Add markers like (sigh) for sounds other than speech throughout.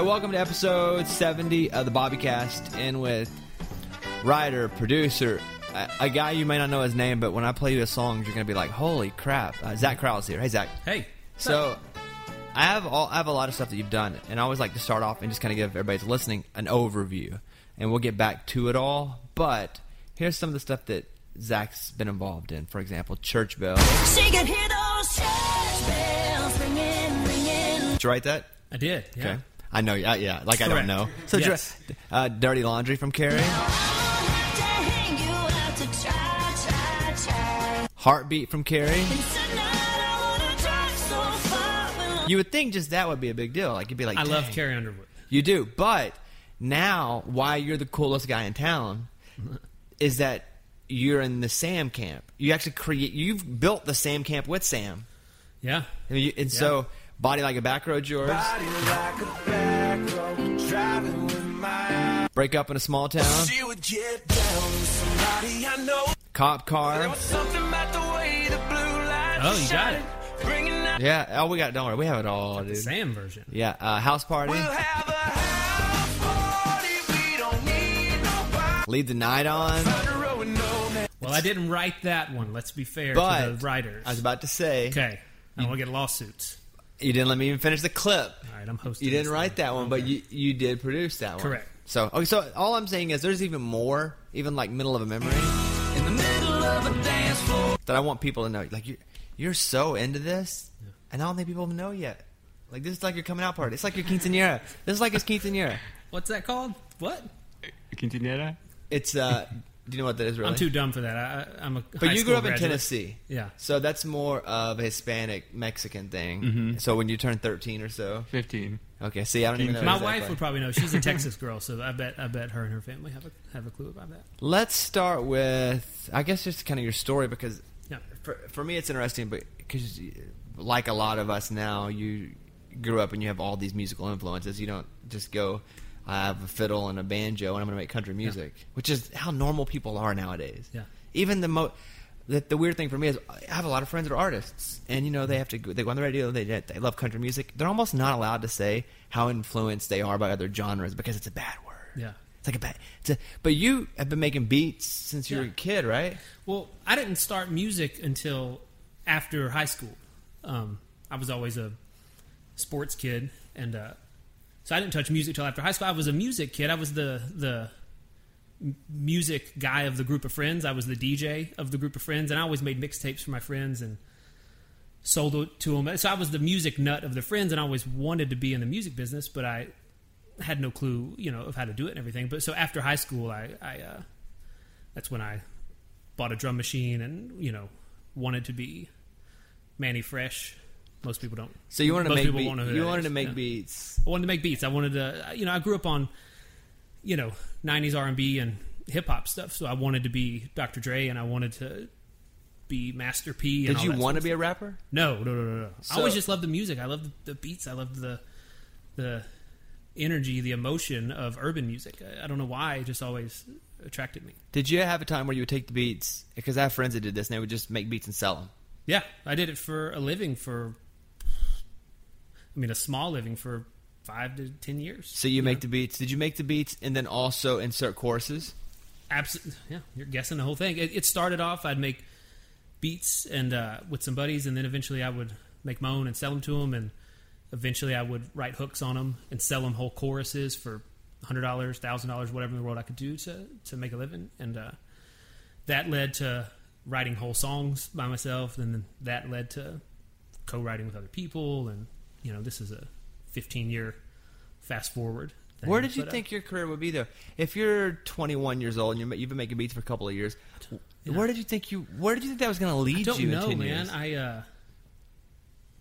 right, welcome to episode 70 of the Bobbycast, and with writer, producer, a, a guy you may not know his name, but when I play you a songs, you're going to be like, holy crap. Uh, Zach Crowell here. Hey, Zach. Hey. So, I have all, I have a lot of stuff that you've done, and I always like to start off and just kind of give everybody that's listening an overview, and we'll get back to it all. But here's some of the stuff that Zach's been involved in. For example, Church Bell. She can hear those church bells ringing, ringing. Did you write that? I did. Yeah. Okay. I know. Yeah, yeah. Like I don't know. So, Yes. uh, Dirty Laundry from Carrie. Heartbeat from Carrie. And tonight I wanna drive so You would think just that would be a big deal. Like you'd be like, I love "Dang." Carrie Underwood. You do, but now why you're the coolest guy in town (laughs) is that you're in the Sam camp. You actually create. You've built the Sam camp with Sam, Yeah. I mean, you, and so body like a back road yours. Body like a back road, driving with my Break up in a small town. She would get down somebody I know. Cop There car. was something about the way the blue lights Oh, you got shining, Bringing out Yeah. Oh, we got. it. Don't worry, we have it all, dude. Sam version. Yeah. Uh, house party. We'll have a house party. We don't need nobody. Leave the night on. On the road with no man. Well, I didn't write that one. Let's be fair But to the writers. I was about to say, okay. I don't want to get lawsuits. You didn't let me even finish the clip. All right, I'm hosting. You didn't this write thing. that one, but you you did produce that one. Correct. So okay, so all I'm saying is there's even more, even like middle of a memory, In the middle of a dance floor. that I want people to know. Like you, you're so into this, and I don't think people know yet. Like this is like your coming out party. It's like your quinceanera. This is like his quinceanera. What's that called? What? Quinceañera? It's uh, do you know what that is really? I'm too dumb for that. I, I- I'm a. But high you grew up in. Tennessee. Yeah. So that's more of a Hispanic Mexican thing. Mm-hmm. So when you turn 13 or so, 15. okay. See, I don't even know. My exactly. wife would probably know. She's a (laughs) Texas girl, so I bet I bet her and her family have a have a clue about that. Let's start with, I guess, just kind of your story because Yeah. for, for me it's interesting, but because like a lot of us now, you grew up and you have all these musical influences. You don't just go, I have a fiddle and a banjo and I'm going to make country music, which is how normal people are nowadays. Yeah. Even the mo. The, the weird thing for me is I have a lot of friends that are artists, and you know they have to go, they go on the radio. They they love country music. They're almost not allowed to say how influenced they are by other genres because it's a bad word. Yeah. It's like a bad. It's a, but you have been making beats since you were a kid, right? Well, I didn't start music until after high school. Um, I was always a sports kid, and uh, so I didn't touch music till after high school. I was a music kid. I was the the music guy of the group of friends. I was the DJ of the group of friends, and I always made mixtapes for my friends and sold it to them. So I was the music nut of the friends, and I always wanted to be in the music business, but I had no clue, you know, of how to do it and everything. But so after high school, I, I uh, that's when I bought a drum machine and you know wanted to be Mannie Fresh. Most people don't. So you wanted to make people beat, won't know who you that wanted is. to make Yeah. beats. I wanted to make beats. I wanted to, you know, I grew up on, you know, '90s R&B and hip hop stuff. So I wanted to be Dr. Dre and I wanted to be Master P. And Did you want to be a rapper? No, no, no, no, no. I always just loved the music. I loved the beats. I loved the the energy, the emotion of urban music. I, I don't know why. It just always attracted me. Did you have a time where you would take the beats? Because I have friends that did this, and they would just make beats and sell them. Yeah, I did it for a living for, I mean, a small living for five to ten years. So you make the beats. Did you make the beats and then also insert choruses? Absolutely, yeah. You're guessing the whole thing. It, it started off. I'd make beats and uh, with some buddies, and then eventually I would make my own and sell them to them, and eventually I would write hooks on them and sell them whole choruses for hundred dollars, thousand dollars, whatever in the world I could do to to make a living, and uh, that led to writing whole songs by myself. And then that led to co-writing with other people, and you know, this is a 15 year fast forward. thing. Where did you But, uh, think your career would be, though? If you're 21 years old and you're, ma- you've been making beats for a couple of years, where did you think you? Where did you think that was going to lead I don't you know, in 10 man. years? I uh,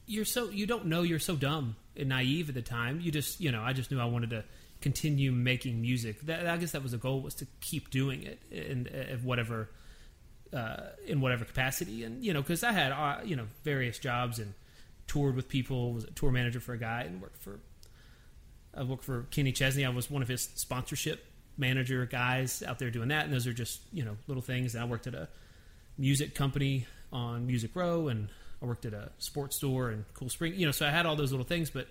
you're so you don't know. You're so dumb and naive at the time. You just you know. I just knew I wanted to continue making music. That, I guess that was the goal was to keep doing it in, in whatever uh, in whatever capacity. And you know, because I had uh, you know various jobs and toured with people. Was a tour manager for a guy and worked for. I worked for Kenny Chesney. I was one of his sponsorship manager guys out there doing that, and those are just you know little things. And I worked at a music company on Music Row, and I worked at a sports store in Cool Spring. You know, so I had all those little things, but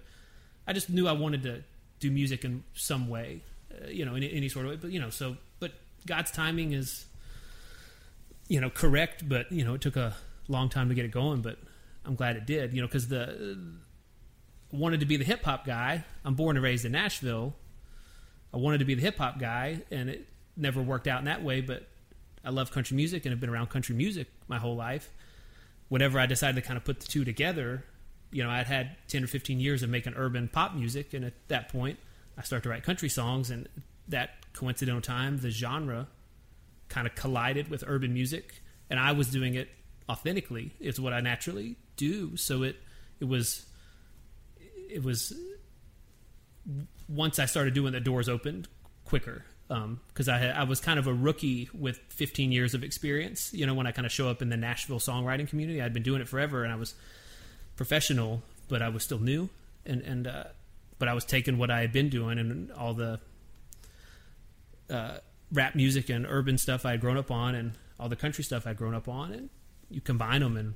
I just knew I wanted to do music in some way, uh, you know, in any sort of way. But you know, so but God's timing is, you know, correct. But you know, it took a long time to get it going. But I'm glad it did. You know, because the wanted to be the hip hop guy. I'm born and raised in Nashville. I wanted to be the hip hop guy, and it never worked out in that way. But I love country music and have been around country music my whole life. Whenever I decided to kind of put the two together, you know, I'd had 10 or 15 years of making urban pop music, and at that point, I started to write country songs, and that coincidental time, the genre kind of collided with urban music, and I was doing it authentically. is what I naturally do. So it it was it was once I started doing the doors opened quicker because I had, I was kind of a rookie with 15 years of experience. You know, when I kind of show up in the Nashville songwriting community, I'd been doing it forever, and I was professional, but I was still new, and and uh, but I was taking what I had been doing and all the uh, rap music and urban stuff I had grown up on, and all the country stuff I'd grown up on, and you combine them, and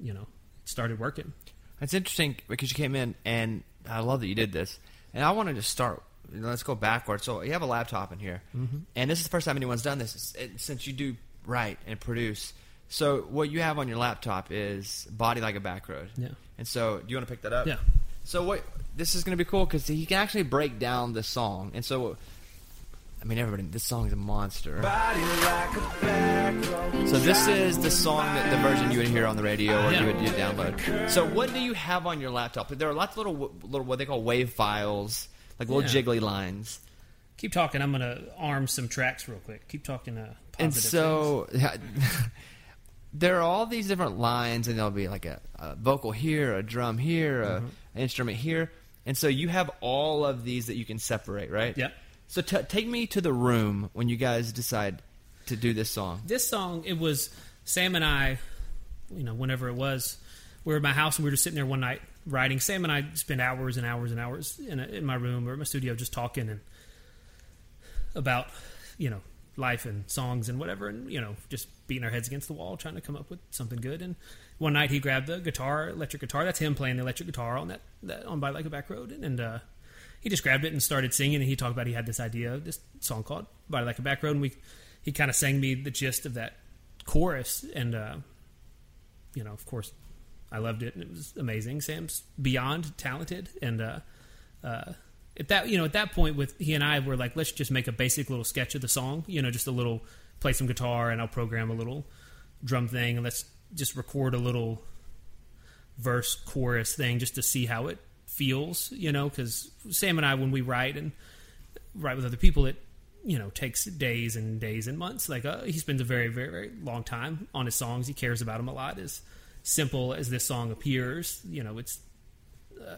you know, it started working. It's interesting because you came in, and I love that you did this. And I wanted to start. Let's go backwards. So you have a laptop in here, Mm-hmm. and this is the first time anyone's done this it- since you do write and produce. So what you have on your laptop is "Body Like a Back Road." Yeah. And so, do you want to pick that up? Yeah. So what? This is going to be cool because he can actually break down the song, and so. I mean, everybody. This song is a monster. Body like a back road. So this is the song that the version you would hear on the radio or Yeah. you would you download. So what do you have on your laptop? There are lots of little little what they call wave files, like little Yeah. jiggly lines. Keep talking. I'm gonna arm some tracks real quick. Keep talking. Uh, positive And so (laughs) there are all these different lines, and there'll be like a, a vocal here, a drum here, a, Mm-hmm. an instrument here, and so you have all of these that you can separate, right? Yep. So t- take me to the room when you guys decide to do this song. this song it was sam and i you know whenever it was. We were at my house and we were just sitting there one night writing. Sam and i spent hours and hours and hours in, a, in my room or my studio just talking and about you know life and songs and whatever and you know just beating our heads against the wall trying to come up with something good. And one night he grabbed the guitar electric guitar. That's him playing the electric guitar on that, that on by like a back road. And uh he just grabbed it and started singing and he talked about he had this idea of this song called by like a back road and we he kind of sang me the gist of that chorus and uh you know of course i loved it and it was amazing. Sam's beyond talented and uh uh at that you know at that point with he and i were like let's just make a basic little sketch of the song you know just a little play some guitar and i'll program a little drum thing and let's just record a little verse chorus thing just to see how it feels you know because sam and i when we write and write with other people it you know takes days and days and months. Like uh, he spends a very very very long time on his songs. He cares about them a lot. As simple as this song appears you know it's uh,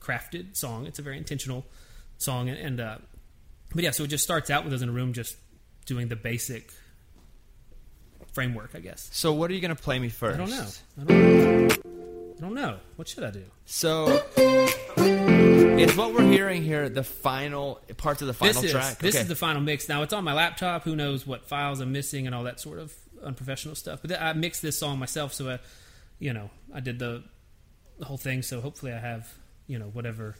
crafted song. It's a very intentional song. And, and uh but yeah so it just starts out with us in a room just doing the basic framework i guess. So what are you going to play me first? i don't know. i don't know i don't know what should i do So, is what we're hearing here the final parts of the final this is, track? This Okay. is the final mix. Now it's on my laptop. Who knows what files I'm missing and all that sort of unprofessional stuff. But I mixed this song myself, so I, you know, I did the, the whole thing. So hopefully I have, you know, whatever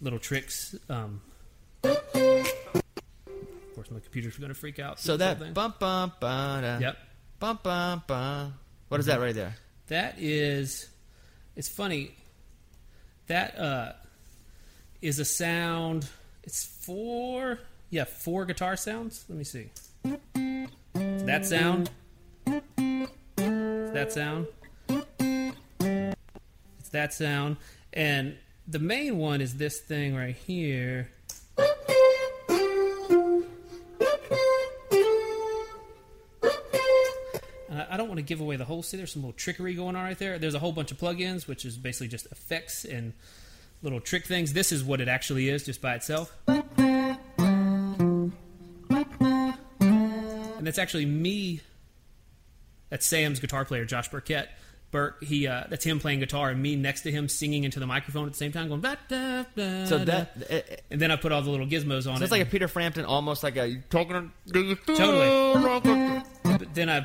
little tricks. Um, of course, my computer's going to freak out. so that whole thing. bum bum ba da, Yep. bum bum ba. What is that right there? That is, it's funny. That uh, is a sound. It's four, yeah, four guitar sounds. Let me see. That sound. That sound. It's that sound, and the main one is this thing right here. Want to give away the whole city. There's some little trickery going on right there. There's a whole bunch of plugins, which is basically just effects and little trick things. This is what it actually is, just by itself. And that's actually me. That's Sam's guitar player, Josh Burkett. Burke, he uh, that's him playing guitar, and me next to him singing into the microphone at the same time, going. "Ba, da, da, So that it, it- and then I put all the little gizmos on so it. it's like a Peter Frampton, almost like a you talking. Totally. (laughs) but then I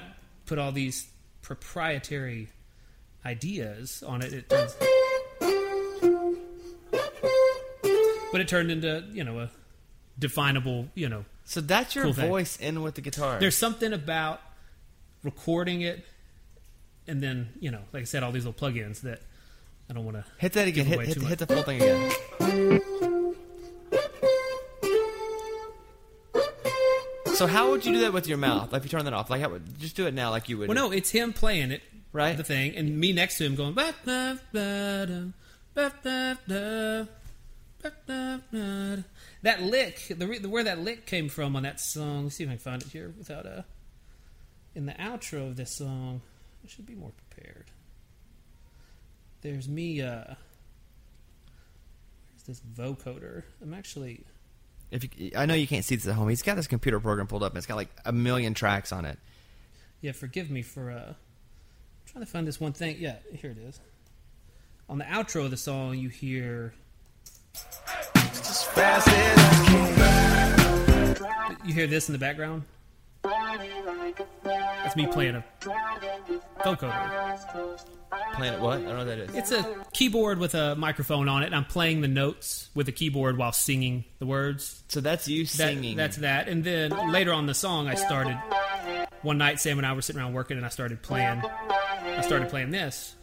put all these proprietary ideas on it. It turns. but it turned into you know a definable you know. So that's your Cool thing. voice in with the guitar. There's something about recording it, and then you know, like I said, all these little plugins that I don't want to hit that again. Hit, hit, hit the full thing again. So how would you do that with your mouth? Like if you turn that off, like how would just do it now, like you would. Well, no, it's him playing it, Right. The thing, and me next to him going. That lick, the, re- the where that lick came from on that song. Let's see if I can find it here without a. In the outro of this song, I should be more prepared. There's me. uh Where's this vocoder? I'm actually. If you, I know you can't see this at home, he's got this computer program pulled up, and it's got like a million tracks on it. Yeah, forgive me for uh trying to find this one thing. Yeah, here it is. On the outro of the song, you hear you hear this in the background. That's me playing a vocoder. Planet what? I don't know what that is. It's a keyboard with a microphone on it. and I'm playing the notes with the keyboard while singing the words. So that's you That, singing. That's that. And then later on the song, I started. One night, Sam and I were sitting around working, and I started playing. I started playing this,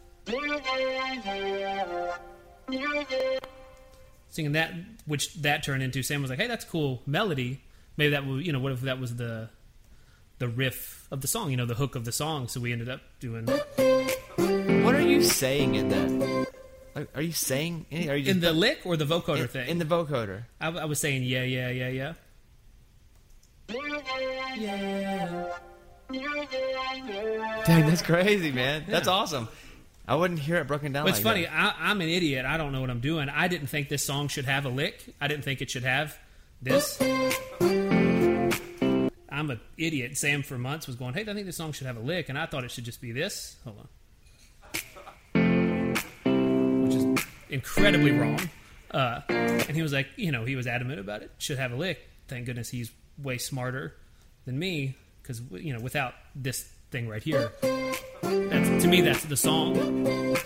singing that, which that turned into. Sam was like, "Hey, that's cool melody. Maybe that was, you know, what if that was the the riff of the song, you know, the hook of the song?" So we ended up doing What are you saying in that? Are- you saying? Are you in the lick or the vocoder in, thing. in the vocoder? I, I was saying, yeah, yeah, yeah, yeah. Yeah. Dang, that's crazy, man. That's awesome. I wouldn't hear it broken down. It's like funny. that. I, I'm an idiot. I don't know what I'm doing. I didn't think this song should have a lick. I didn't think it should have this. I'm an idiot. Sam for months was going, "Hey, I think this song should have a lick," and I thought it should just be this. Hold on, which is incredibly wrong. Uh, and he was like, you know, he was adamant about it. Should have a lick. Thank goodness he's way smarter than me because you know, without this thing right here, that's to me that's the song.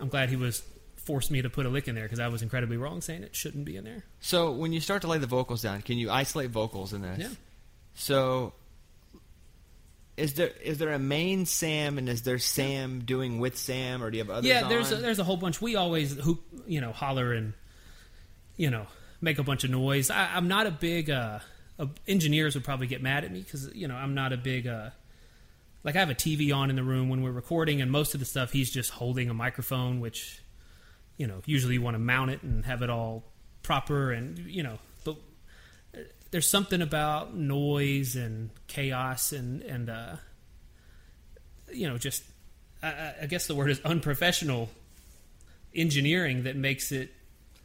I'm glad he was forced me to put a lick in there because I was incredibly wrong saying it shouldn't be in there. So when you start to lay the vocals down, can you isolate vocals in this? Yeah. So is there is there a main Sam and is there Sam doing with Sam or do you have others? yeah, there's a, there's a whole bunch. We always hoop, you know, holler and you know make a bunch of noise. I, I'm not a big uh, uh, engineers would probably get mad at me because you know I'm not a big uh, like I have a TV on in the room when we're recording, and most of the stuff he's just holding a microphone, which you know usually you want to mount it and have it all proper, and you know, there's something about noise and chaos and and uh, you know just I- I, I guess the word is unprofessional engineering that makes it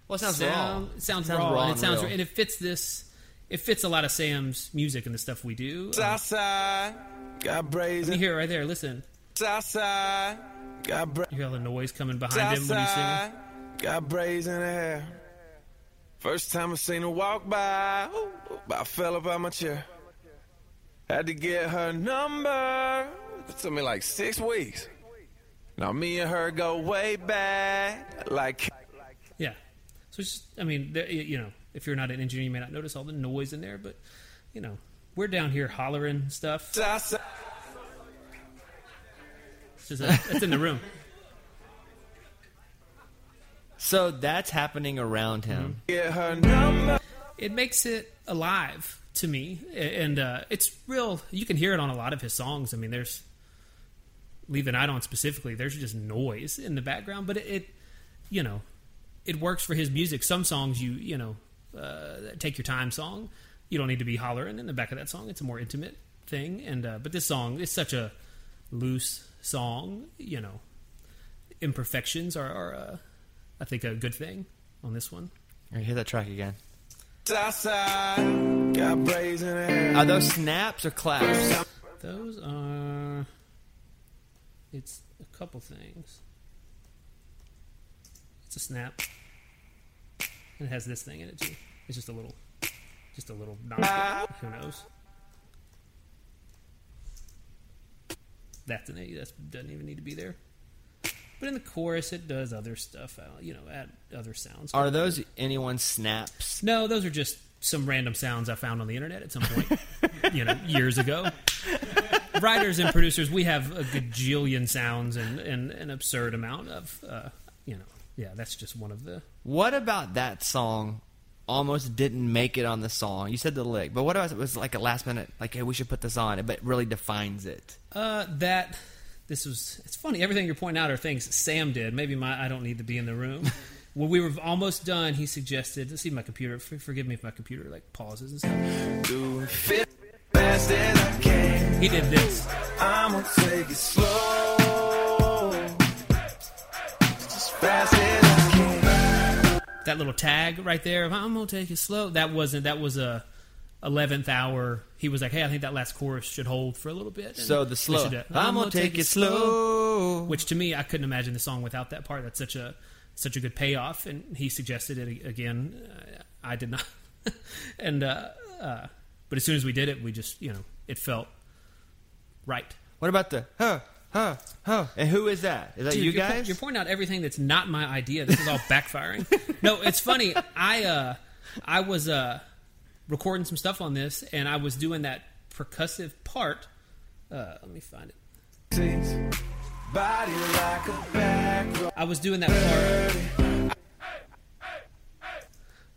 well, it sounds sound, raw. it sounds, Sounds raw, raw and it sounds real. and it fits this. It fits a lot of Sam's music and the stuff we do. Southside, got you brazen. hear it right there. Listen, Southside, got brazen. you hear all the noise coming behind him when he's singing. Southside, got brazen hair. First time I seen her walk by, ooh, I fell up out my chair. Had to get her number. It took me like six weeks. Now me and her go way back, like Yeah. So it's just, I mean, you you know, if you're not an engineer, you may not notice all the noise in there, but you know, we're down here hollering stuff. It's just a, it's in the room. So that's happening around Mm-hmm. him. Get her number. It makes it alive to me, and uh, it's real. You can hear it on a lot of his songs. I mean, there's "Leave the Night On" specifically. There's just noise in the background, but it, it you know, it works for his music. Some songs you you know, uh, take your time song. You don't need to be hollering in the back of that song. It's a more intimate thing, and uh, but this song is such a loose song. You know, imperfections are, are uh, I think, a good thing on this one. All right, hear that track again. Southside, got brazen hair. Are those snaps or claps? Those are. It's a couple things. It's a snap. And it has this thing in it too. It's just a little, just a little knob. Who knows? That's an A. That doesn't even need to be there. But in the chorus, it does other stuff. uh, You know, add other sounds. Are those anyone's snaps? No, those are just some random sounds I found on the internet at some point, (laughs) you know, years ago. Writers and producers, we have a gajillion sounds and, and an absurd amount of, uh, you know, yeah, that's just one of the. What about that song? Almost didn't make it on the song. You said the lick, but what about it was like a last minute, like, hey, we should put this on, but really defines it. Uh, that this was. It's funny. Everything you're pointing out are things Sam did. Maybe my I don't need to be in the room. (laughs) when we were almost done, he suggested. Let's see my computer. Forgive me if my computer like pauses and stuff. Do fit as I can. He did this. I'ma take it slow. Just fast as I can. that little tag right there. of, I'm gonna take it slow. That wasn't. That was a eleventh hour. He was like, "Hey, I think that last chorus should hold for a little bit." And So the slow. should, uh, I'm gonna take it slow. Which to me, I couldn't imagine the song without that part. That's such a such a good payoff. And he suggested it again. I did not. (laughs) and uh, uh, but as soon as we did it, we just you know it felt right. What about the huh, huh, huh? And who is that? Is that Dude, you you're po- guys? you're pointing out everything that's not my idea. This is all backfiring. (laughs) no, it's funny. I uh, I was uh, recording some stuff on this, and I was doing that percussive part. Uh, let me find it. Body like a back. I was doing that part.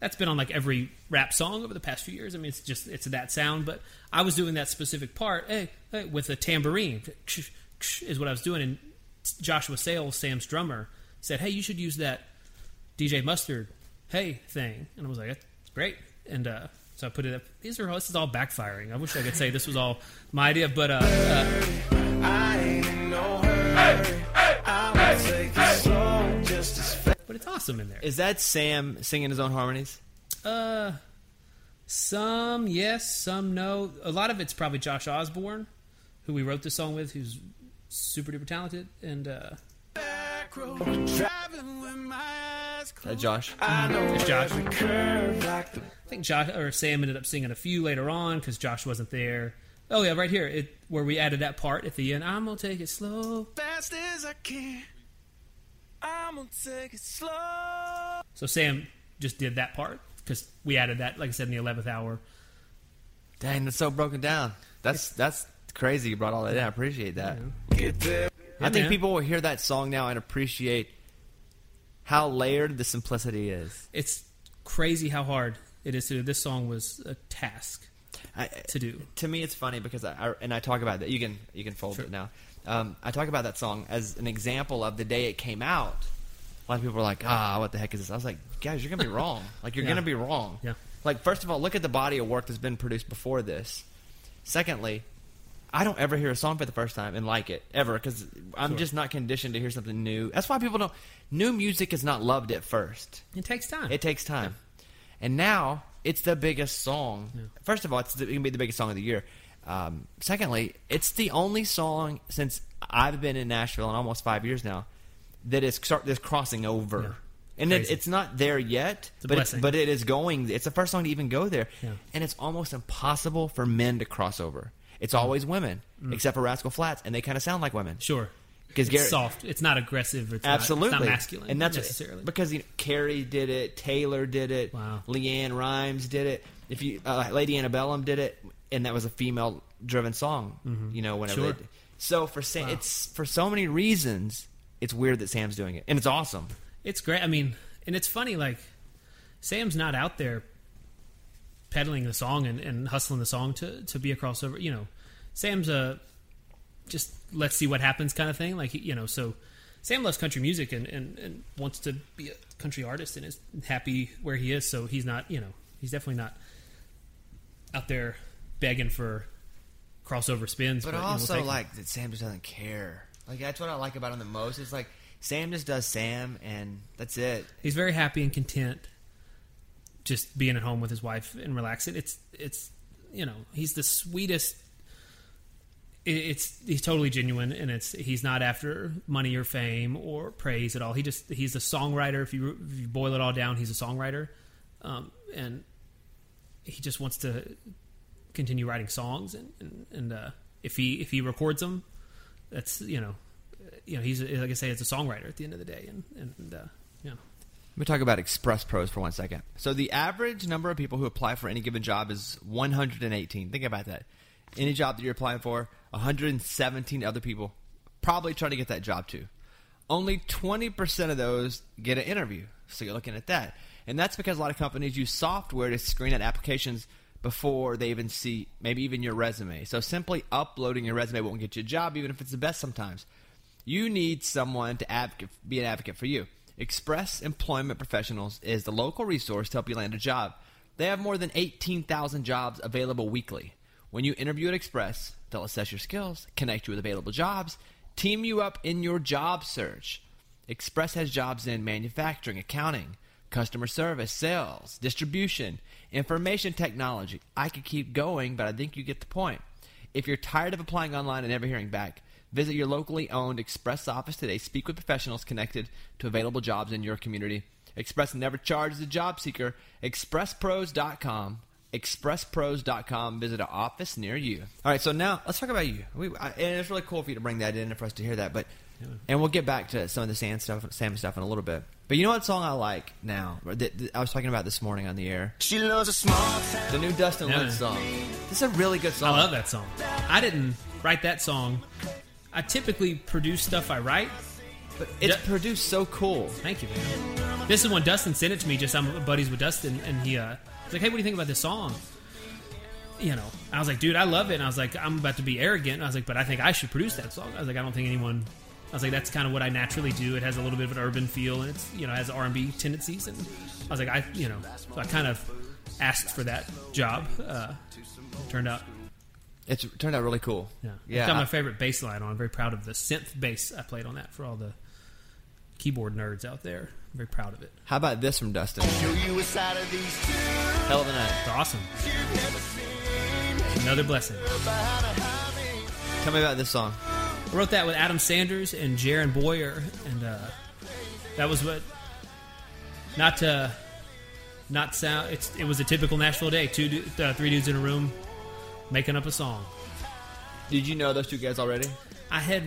That's been on like every rap song over the past few years. I mean, it's just it's that sound. But I was doing that specific part, hey, hey, with a tambourine, is what I was doing. And Joshua Sales, Sam's drummer, said, "Hey, you should use that DJ Mustard, hey thing." And I was like, "That's great." And uh, so I put it up. These are this is all backfiring. I wish I could say this was all my idea, but uh, uh, I ain't no hurry. I'ma take it slow, just as fast. but it's awesome in there. Is that Sam singing his own harmonies? Uh, some yes, some no. A lot of it's probably Josh Osborne, who we wrote the song with, who's super duper talented, and uh, Back row. Driving with my eyes Is that. Josh? I It's Josh. every curve like the I think Josh or Sam ended up singing a few later on because Josh wasn't there. Oh yeah, right here, it where we added that part at the end. I'm gonna take it slow. fast as I can. I'ma take it slow. So Sam just did that part because we added that, like I said, in the eleventh hour. Dang, that's so broken down. That's that's crazy. You brought all that in. I appreciate that. Get there. I think man. people will hear that song now and appreciate how layered the simplicity is. It's crazy how hard it is to do. This song was a task I, to do. to me, it's funny because I, I and I talk about that. You can you can fold Sure. it now. Um, I talk about that song as an example of the day it came out. A lot of people were like, "Ah, what the heck is this?" I was like, "Guys, you're gonna be wrong. (laughs) Like you're Yeah. gonna be wrong. Yeah. Like first of all, look at the body of work that's been produced before this. Secondly, I don't ever hear a song for the first time and like it ever because I'm Sure. just not conditioned to hear something new. That's why people don't. New music is not loved at first. It takes time. It takes time. And now it's the biggest song. First of all, it's the, it can be the biggest song of the year. Um, secondly, it's the only song since I've been in Nashville in almost five years now that is start that's crossing over. Yeah. And it, it's not there yet, It's but blessing. but it is going. It's the first song to even go there, Yeah. and it's almost impossible for men to cross over. It's always women, except for Rascal Flatts, and they kind of sound like women. Sure. Sure. 'Cause it's Garrett- soft. It's not aggressive. It's Absolutely, Not, it's not masculine. and that's necessarily. because you know, Carrie did it, Taylor did it, Wow. LeAnn Rimes did it. If you uh, Lady Antebellum did it, and that was a female-driven song. You know, whenever Mm-hmm. Sure. so for Sam, Wow. it's for so many reasons, it's weird that Sam's doing it, and it's awesome. It's great. I mean, and it's funny. Like Sam's not out there peddling the song and, and hustling the song to to be a crossover. You know, Sam's a just let's see what happens kind of thing. Like you know, so Sam loves country music and, and, and wants to be a country artist and is happy where he is. So he's not. You know, he's definitely not out there begging for crossover spins. But you know, we'll also, like that Sam just doesn't care. Like that's what I like about him the most. It's like Sam just does Sam, and that's it. he's very happy and content just being at home with his wife and relaxing. It's it's you know he's the sweetest it's he's totally genuine and it's he's not after money or fame or praise at all. He just he's a songwriter. If you, if you boil it all down he's a songwriter. Um, and he just wants to continue writing songs and and, and uh, if he if he records them that's you know you know, he's like I say, it's a songwriter at the end of the day, and and uh, yeah. Let me talk about Express Pros for one second. So the average number of people who apply for any given job is 118. Think about that. Any job that you're applying for, 117 other people probably trying to get that job too. Only 20% of those get an interview. So you're looking at that. And that's because a lot of companies use software to screen out applications before they even see maybe even your resume. So simply uploading your resume won't get you a job, even if it's the best sometimes. You need someone to advocate, be an advocate for you. Express Employment Professionals is the local resource to help you land a job. They have more than 18,000 jobs available weekly. When you interview at Express, they'll assess your skills, connect you with available jobs, team you up in your job search. Express has jobs in manufacturing, accounting, customer service, sales, distribution, information technology. I could keep going, but I think you get the point. If you're tired of applying online and never hearing back, visit your locally owned Express office today. Speak with professionals connected to available jobs in your community. Express never charges a job seeker. ExpressPros.com. ExpressPros.com. Visit an office near you. All right, so now let's talk about you. We, I, and it's really cool for you to bring that in and for us to hear that. But and we'll get back to some of the Sam stuff, Sam stuff in a little bit. But you know what song I like now? That, that I was talking about this morning on the air. She loves a small town. The new Dustin Yeah. Lynch song. This is a really good song. I love that song. I didn't write that song. I typically produce stuff I write. But it's produced so cool. Thank you, man. This is when Dustin sent it to me. Just I'm buddies with Dustin, and he uh, was like, "Hey, what do you think about this song?" You know, I was like, "Dude, I love it." And I was like, "I'm about to be arrogant." And I was like, "But I think I should produce that song." I was like, "I don't think anyone." I was like, "That's kind of what I naturally do. It has a little bit of an urban feel, and it's you know has R and B tendencies." And I was like, "I you know," so I kind of asked for that job. Uh, turned out, It's it turned out really cool. yeah, yeah. It's got I- my favorite bass line on. I'm very proud of the synth bass I played on that for all the keyboard nerds out there. I'm very proud of it. How about this from Dustin? Show you a side of these two. Hell of a night. It's awesome. Another blessing. Tell me about this song. I wrote that with Adam Sanders and Jaron Boyer, and uh, that was what. Not to, not sound. It's it was a typical Nashville day. Two, du- uh, three dudes in a room, making up a song. Did you know those two guys already? I had.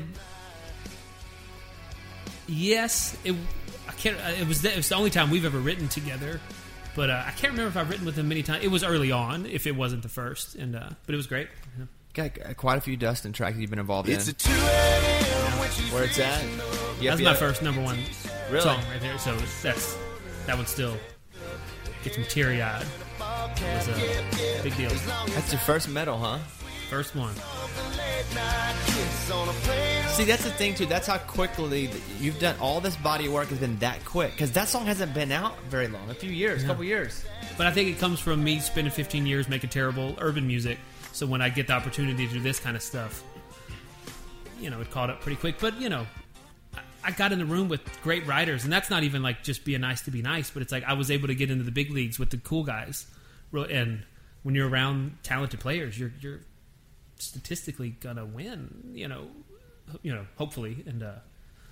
Yes, it. I can't. uh, It was. The, it was the only time we've ever written together, but uh, I can't remember if I've written with them many times. It was early on, if it wasn't the first, and uh, but it was great. Yeah. Got uh, quite a few Dustin tracks you've been involved in. It's a in. 2 a.m. Where it's at? Yep, That's my first number one Really? song right there. So that's that one still gets me teary eyed. It was a big deal. That's your first medal, huh? First one. on a plane. See, that's the thing too. That's how quickly th- you've done. All this body of work has been that quick because that song hasn't been out very long. A few years, a couple years. But I think it comes from me spending 15 years making terrible urban music. So when I get the opportunity to do this kind of stuff, you know, it caught up pretty quick. But you know, I- I got in the room with great writers, and that's not even like just being nice to be nice, but it's like I was able to get into the big leagues with the cool guys. Real- And when you're around talented players, you're you're statistically gonna win. You know, you know, hopefully, and uh,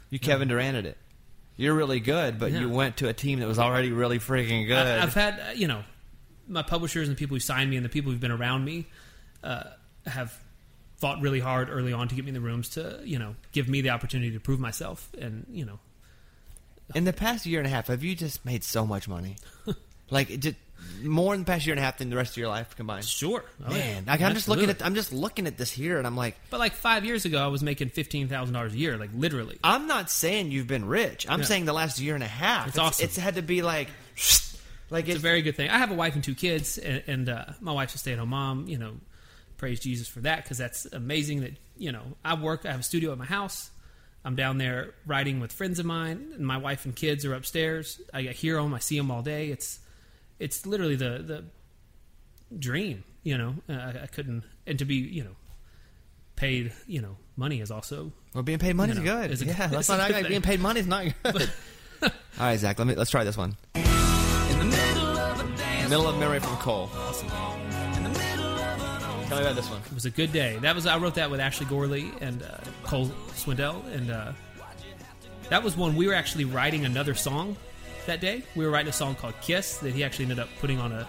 You Kevin Duranted it. You're really good, but Yeah. you went to a team that was already really freaking good. I, I've had uh, you know my publishers and the people who signed me and the people who've been around me uh, have fought really hard early on to get me in the rooms to you know give me the opportunity to prove myself and you know in the past year and a half, have you just made so much money? (laughs) like it just more in the past year and a half than the rest of your life combined. sure Oh, yeah. Man, like, I'm just looking at I'm just looking at this here, and I'm like, but like five years ago I was making fifteen thousand dollars a year like literally I'm not saying you've been rich. I'm Yeah. saying the last year and a half. It's awesome. It's had to be like, (sniffs) like it's a very good thing I have a wife and two kids and, and uh, my wife's a stay at home mom you know praise Jesus for that because that's amazing that you know I work I have a studio at my house I'm down there writing with friends of mine, and my wife and kids are upstairs. I hear them, I see them all day. It's it's literally the the dream, you know. Uh, I, I couldn't, and to be you know paid, you know, money is also Well, being paid money You is good. it's a- yeah, it's that's a not good like being paid money is not (laughs) good. All right, Zach. Let me let's try this one. Middle of memory from Cole. Tell me about this one. it was a good day. That was I wrote that with Ashley Gorley and uh, Cole Swindell, and uh, that was one we were actually writing another song that day. We were writing a song called "Kiss" that he actually ended up putting on a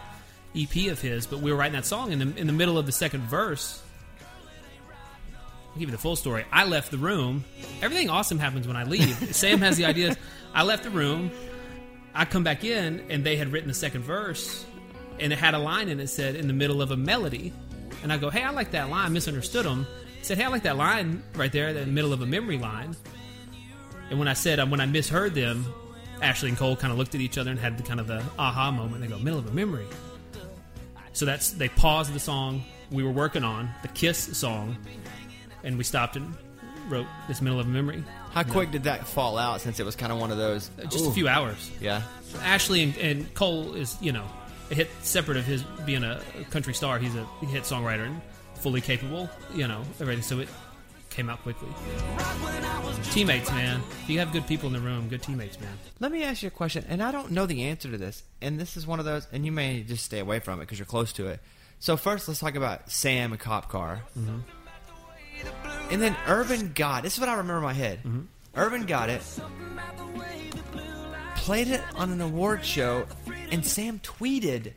EP of his. But we were writing that song, and in, in the middle of the second verse, I'll give you the full story. I left the room. Everything awesome happens when I leave. (laughs) Sam has the ideas. I left the room. I come back in, and they had written the second verse, and it had a line in it said in the middle of a melody. And I go, hey, I like that line. Misunderstood. He said, hey, I like that line right there, in the middle of a memory line. And when I said, um, when I misheard them, Ashley and Cole kind of looked at each other and had the kind of the aha moment. They go, middle of a memory. So that's they paused the song we were working on, the Kiss song, and we stopped and wrote this middle of a memory. How quick did that fall out? Since it was kind of one of those. Just a few hours. Yeah. Ashley and, and Cole is, you know, a hit separate of his being a country star. He's a hit songwriter and fully capable, you know, everything. So it came out quickly. Teammates, man. If you have good people in the room, good teammates, man. Let me ask you a question, and I don't know the answer to this, and this is one of those, and you may just stay away from it because you're close to it. So first, let's talk about Sam and Cop Car, mm-hmm. and then Urban got. This is what I remember in my head. Mm-hmm. Urban got it, played it on an award show, and Sam tweeted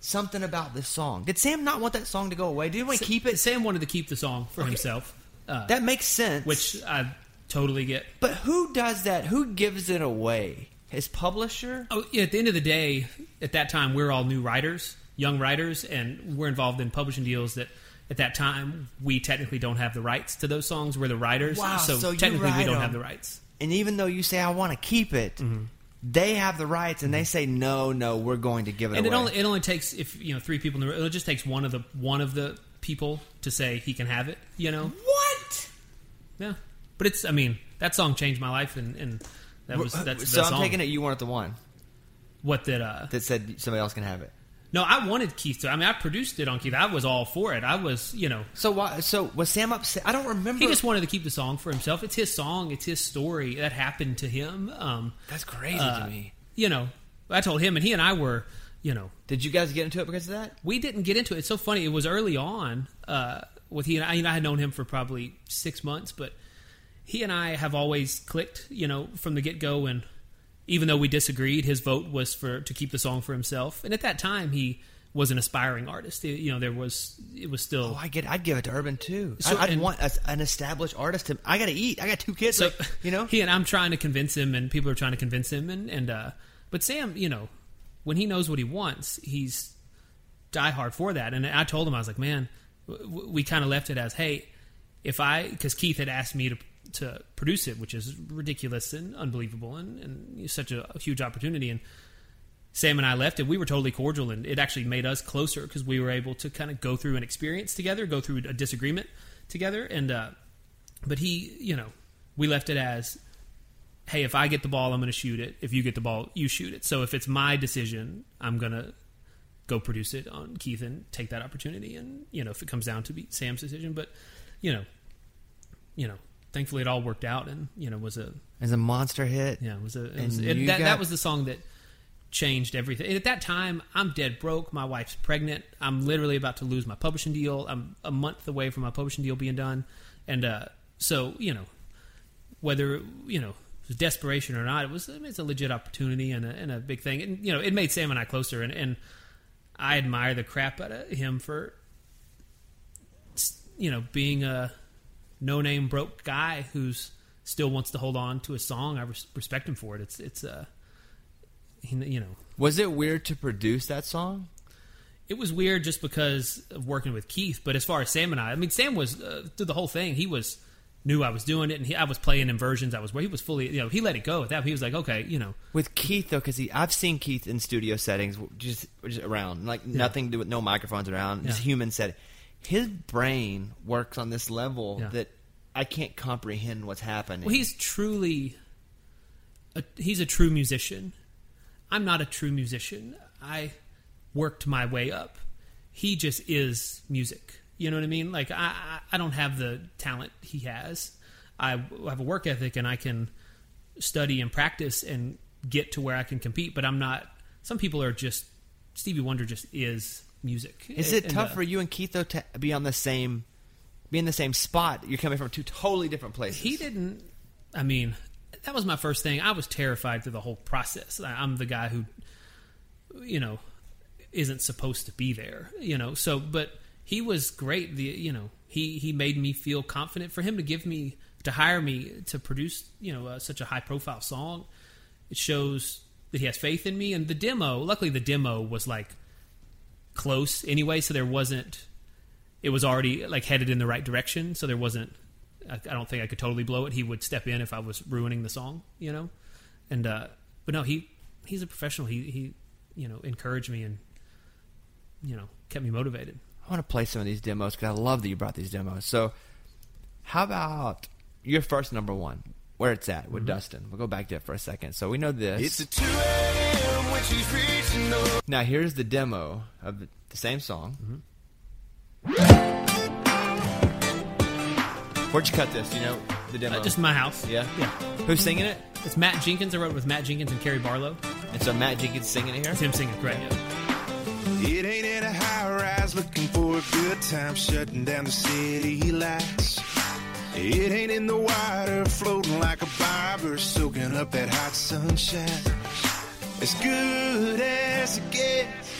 something about this song. Did Sam not want that song to go away? Did he want to keep it? Sam wanted to keep the song for himself, uh, That makes sense. which I totally get. but who does that? Who gives it away? His publisher? Oh, yeah, at the end of the day, at that time, we're all new writers, young writers, and we're involved in publishing deals that at that time we technically don't have the rights to those songs. We're the writers, Wow, so, so you technically we don't 'em. have the rights. and even though you say I want to keep it, they have the rights, and they say no, no, we're going to give it and away. it only it only takes if you know three people in the room. It just takes one of the one of the people to say he can have it. You know, what? Yeah. But it's I mean that song changed my life, and, and that was that's so the I'm song. taking it you weren't the one What that uh that said somebody else can have it. no I wanted Keith to I mean I produced it on Keith I was all for it I was you know So why? So was Sam upset? I don't remember. he just wanted to keep the song for himself it's his song it's his story that happened to him um That's crazy uh, to me. you know I told him and he and I were you know Did you guys get into it because of that? we didn't get into it. It's so funny. It was early on uh, with he and I. You know, I had known him for probably six months, but he and I have always clicked. You know, from the get go. And even though we disagreed, his vote was for to keep the song for himself. And at that time, he was an aspiring artist. It- you know, there was it was still. Oh, I get. I'd give it to Urban too. So- I, I'd and- want a, an established artist to. I got to eat. I got two kids. so like, you know. (laughs) he and I'm trying to convince him, and people are trying to convince him, and and uh, but Sam, you know, when he knows what he wants, he's die hard for that. And I told him I was like, man, we kind of left it as, hey, if I because Keith had asked me to to produce it, which is ridiculous and unbelievable, and and such a, huge opportunity, and. Sam and I left it. We were totally cordial, and it actually made us closer because we were able to kind of go through an experience together, go through a disagreement together, and uh, but he, you know, we left it as, hey, if I get the ball, I'm going to shoot it. If you get the ball, you shoot it. So if it's my decision, I'm going to go produce it on Keith and take that opportunity. And you know, if it comes down to be Sam's decision, but you know, you know, thankfully it all worked out, and you know, was a As a monster hit. yeah, it was a it And was, it, that got- that was the song that changed everything. And at that time, I'm dead broke. My wife's pregnant. I'm literally about to lose my publishing deal. I'm a month away from my publishing deal being done, and uh, so you know, whether you know it was desperation or not, it was I mean, it's a legit opportunity and a, and a big thing. And you know, it made Sam and I closer. And, and I admire the crap out of him for you know being a no name broke guy who's still wants to hold on to a song. I res- respect him for it. It's it's uh, you know, Was it weird to produce that song? it was weird just because of working with Keith. But as far as Sam and I, I mean, Sam was uh, through the whole thing. He was knew I was doing it, and he, I was playing inversions. I was where he was fully, you know, he let it go at that. He was like, okay, you know, With Keith though, because I've seen Keith in studio settings, just, just around, like nothing to do with no microphones around, just human setting. His brain works on this level Yeah. that I can't comprehend what's happening. Well, he's truly, a, he's a true musician. I'm not a true musician. I worked my way up. He just is music. You know what I mean? Like I, I don't have the talent he has. I have a work ethic and I can study and practice and get to where I can compete. But I'm not. Some people are just Stevie Wonder just is music. Is it And, tough uh, for you and Keith though to be on the same, be in the same spot? You're coming from two totally different places. He didn't. I mean, that was my first thing. I was terrified through the whole process. I- I'm the guy who, you know, isn't supposed to be there. You know, so but he was great. The you know he he made me feel confident. For him to give me to hire me to produce you know uh, such a high profile song, it shows that he has faith in me. And the demo, luckily, the demo was like close anyway, so there wasn't. It was already like headed in the right direction, so there wasn't. I, I don't think I could totally blow it. He would step in if I was ruining the song, you know. And uh, but no, he he's a professional. He he you know encouraged me and you know kept me motivated. I want to play some of these demos because I love that you brought these demos. So, how about your first number one? Where it's at with Dustin? We'll go back to it for a second. So we know this. It's a 2 a.m. when she's reaching the now here's the demo of the, the same song. Where'd you cut this? You know the demo? Uh, just my house. yeah. yeah. Who's singing it? It's Matt Jenkins. I wrote it with Matt Jenkins and Cary Barlowe. And so Matt Jenkins singing it here. It's him singing, correct? It ain't in a high rise looking for a good time, shutting down the city lights. It ain't in the water floating like a barber, soaking up that hot sunshine. As good as it gets,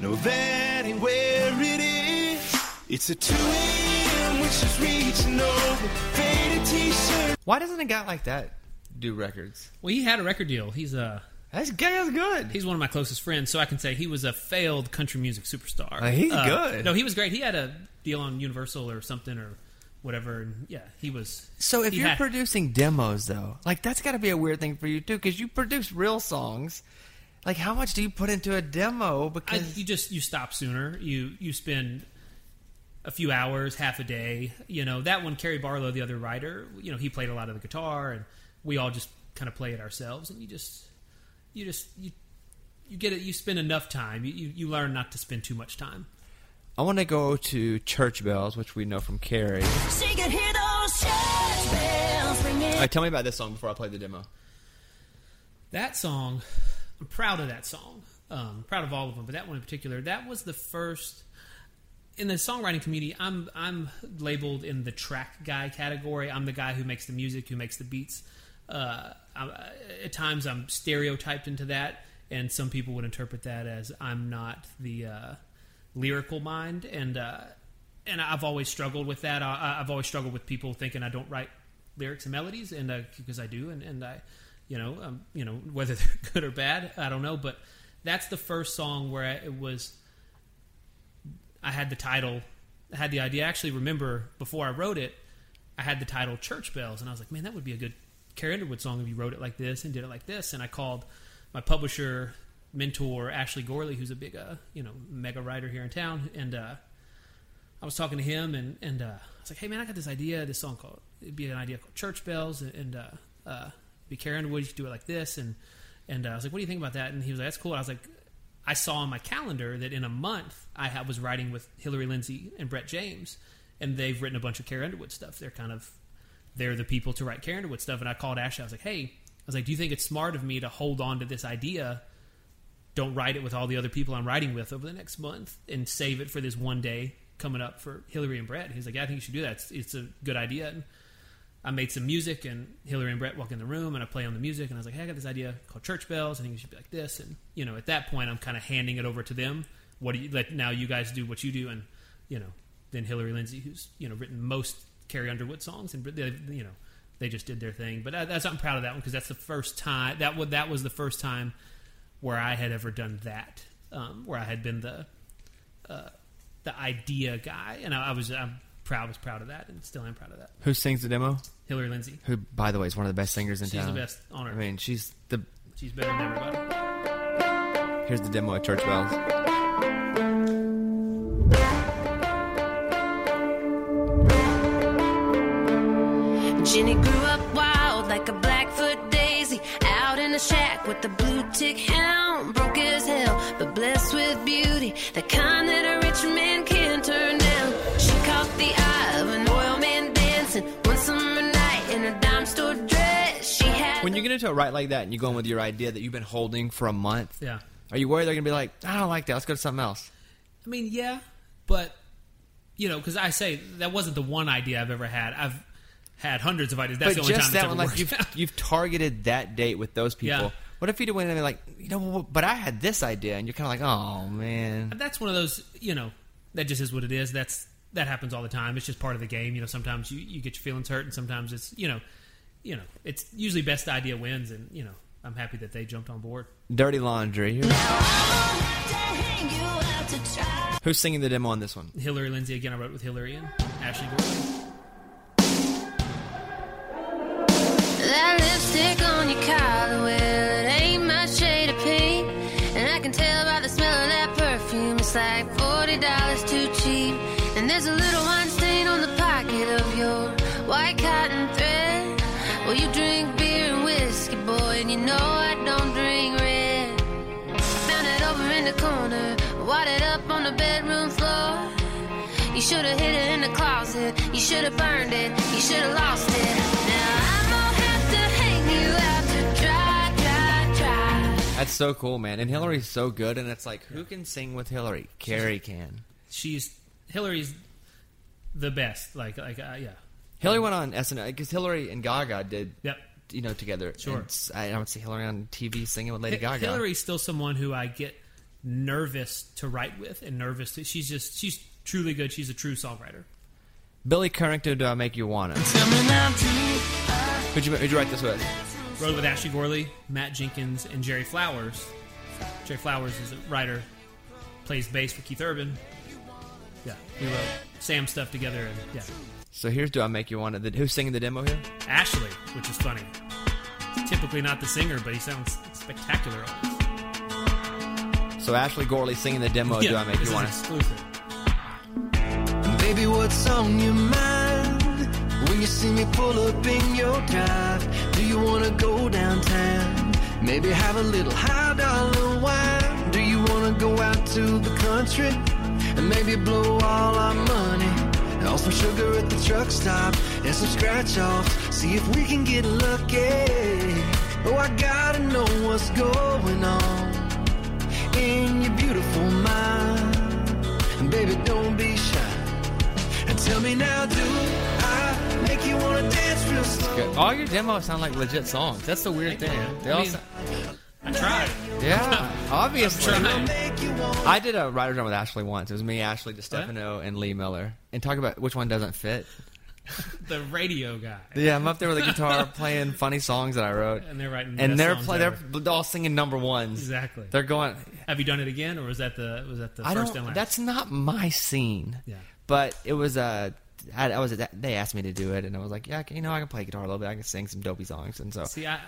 no, that ain't where it is. It's a 2 a.m. when she's reaching over, faded t-shirt. Why doesn't a guy like that do records? Well, he had a record deal. He's uh That's guy's good. he's one of my closest friends, so I can say he was a failed country music superstar. Uh, he's Uh, good. No, he was great. He had a deal on Universal or something or whatever, and yeah, he was. So if you're had- producing demos though, like that's got to be a weird thing for you too, because you produce real songs. Like how much do you put into a demo? I, Because you just you stop sooner. You you spend a few hours, half a day. You know that one, Cary Barlowe, the other writer. You know he played a lot of the guitar, and we all just kind of play it ourselves. And you just you just you you get it. You spend enough time. You you, you learn not to spend too much time. I want to go to Church Bells, which we know from Carrie. All She could hear those church bells ringing. right, tell me about this song before I play the demo. That song, I'm proud of that song. Um, proud of all of them, but that one in particular, that was the first in the songwriting community. I'm I'm labeled in the track guy category. I'm the guy who makes the music, who makes the beats. Uh, I, at times, I'm stereotyped into that, and some people would interpret that as I'm not the uh, lyrical mind, and uh, and I've always struggled with that. I, I've always struggled with people thinking I don't write lyrics and melodies, and uh, because I do, and, and I, you know, um, you know, (laughs) whether they're good or bad, I don't know. But that's the first song where I, it was. I had the title, I had the idea. I actually remember before I wrote it, I had the title Church Bells, and I was like, man, that would be a good Carrie Underwood song if you wrote it like this and did it like this. And I called my publisher, mentor Ashley Gorley, who's a big, uh, you know, mega writer here in town, and uh, I was talking to him, and and uh, I was like, "Hey man, I got this idea. This song called it'd be an idea called Church Bells, and, and uh, uh, be Carrie Underwood. You should do it like this." And and uh, I was like, "What do you think about that?" And he was like, "That's cool." I was like, "I saw on my calendar that in a month I was writing with Hillary Lindsey and Brett James, and they've written a bunch of Carrie Underwood stuff. They're kind of they're the people to write Carrie Underwood stuff." And I called Ashley. I was like, "Hey." I was like, "Do you think it's smart of me to hold on to this idea don't write it with all the other people I'm writing with over the next month and save it for this one day coming up for Hillary and Brett. He's like, yeah, I think you should do that. It's, it's a good idea. And I made some music, and Hillary and Brett walk in the room, and I play on the music, and I was like, hey, I got this idea called Church Bells. I think it should be like this. And you know, at that point, I'm kind of handing it over to them. What do you let now? You guys do what you do, and you know, then Hillary Lindsey, who's you know written most Carrie Underwood songs, and they, you know, they just did their thing. But I, that's I'm proud of that one because that's the first time that would that was the first time where I had ever done that, um, where I had been the uh, the idea guy, and I, I was I'm proud was proud of that, and still am proud of that. Who sings the demo? Hillary Lindsey, Who, by the way, is one of the best singers in she's town. the best on I mean, she's the. she's better than everybody. Here's the demo of Church Bells. Jenny grew up wild like a blackfoot daisy, out in a shack with the blue tick hound. Broke as hell, but blessed with beauty, the kind that a rich man can't turn down. She caught the eye of an oil man dancing one summer night in a dime store dress. She had When you get into a write like that and you go in with your idea that you've been holding for a month, Yeah, are you worried they're gonna be like, I don't like that. Let's go to something else. I mean, yeah, but you know, because I say that wasn't the one idea I've ever had. I've had hundreds of ideas. That's but the only just time that it's one, ever like worked you've you've targeted that date with those people. Yeah. What if you went in and like, you know, but I had this idea, and you're kind of like, oh man. that's one of those you know that just is what it is. That's that happens all the time. It's just part of the game. You know, sometimes you, you get your feelings hurt, and sometimes it's you know, you know, it's usually best idea wins, and you know, I'm happy that they jumped on board. Dirty Laundry. Who's singing the demo on this one? Hillary Lindsey again. I wrote with Hillary and Ashley Gorley. That lipstick on your collar, well, it ain't my shade of pink. And I can tell by the smell of that perfume, it's like $40 too cheap. And there's a little wine stain on the pocket of your white cotton thread. Well, you drink beer and whiskey, boy, and you know I don't drink red. Found it over in the corner, wadded up on the bedroom floor. You should have hid it in the closet. You should have burned it. You should have lost That's so cool, man. And Hillary's so good, and it's like, who can sing with Hillary? Carrie can. She's Hillary's the best. Like like uh, yeah. Hillary went on SNL because Hillary and Gaga did, Yep. you know, together. Sure. And s- I don't see Hillary on TV singing with Lady Hi- Gaga. Hillary's still someone who I get nervous to write with and nervous to. She's just she's truly good. She's a true songwriter. Billy Currington, Do I Make You Wanna? Who'd you, who'd you write this with? Wrote with Ashley Gorley, Matt Jenkins, and Jerry Flowers. Jerry Flowers is a writer, plays bass for Keith Urban. Yeah, we wrote Sam stuff together, and yeah, So here's Do I Make You Wanna? The, who's singing the demo here? Ashley, which is funny. Typically not the singer, but he sounds spectacular. on. So Ashley Gorley singing the demo Yeah, Do I Make You Wanna? exclusive. Baby, what's on your mind? When you see me pull up in your drive, do you wanna go downtown? Maybe have a little high dollar wine. Do you wanna go out to the country and maybe blow all our money on some sugar at the truck stop and some scratch offs? See if we can get lucky. Oh, I gotta know what's going on in your beautiful mind. And baby, don't be shy. And tell me now, do I make you wanna Good. All your demos sound like legit songs. That's the weird thing. They I all mean, sound, I tried. yeah, (laughs) obviously. I'm trying. Make you want I did a writer's room with Ashley once. It was me, Ashley, DeStefano, and Lee Miller. And talk about which one doesn't fit. (laughs) The radio guy. Yeah, I'm up there with a guitar (laughs) playing funny songs that I wrote. And they're writing And they're play, ever. they're all singing number ones. Exactly. They're going. Have you done it again, or was that the was that the I first don't. That's not my scene. Yeah. But it was Uh, I, I was. They asked me to do it, and I was like, yeah, you know, I can play guitar a little bit. I can sing some dopey songs, and so See, I,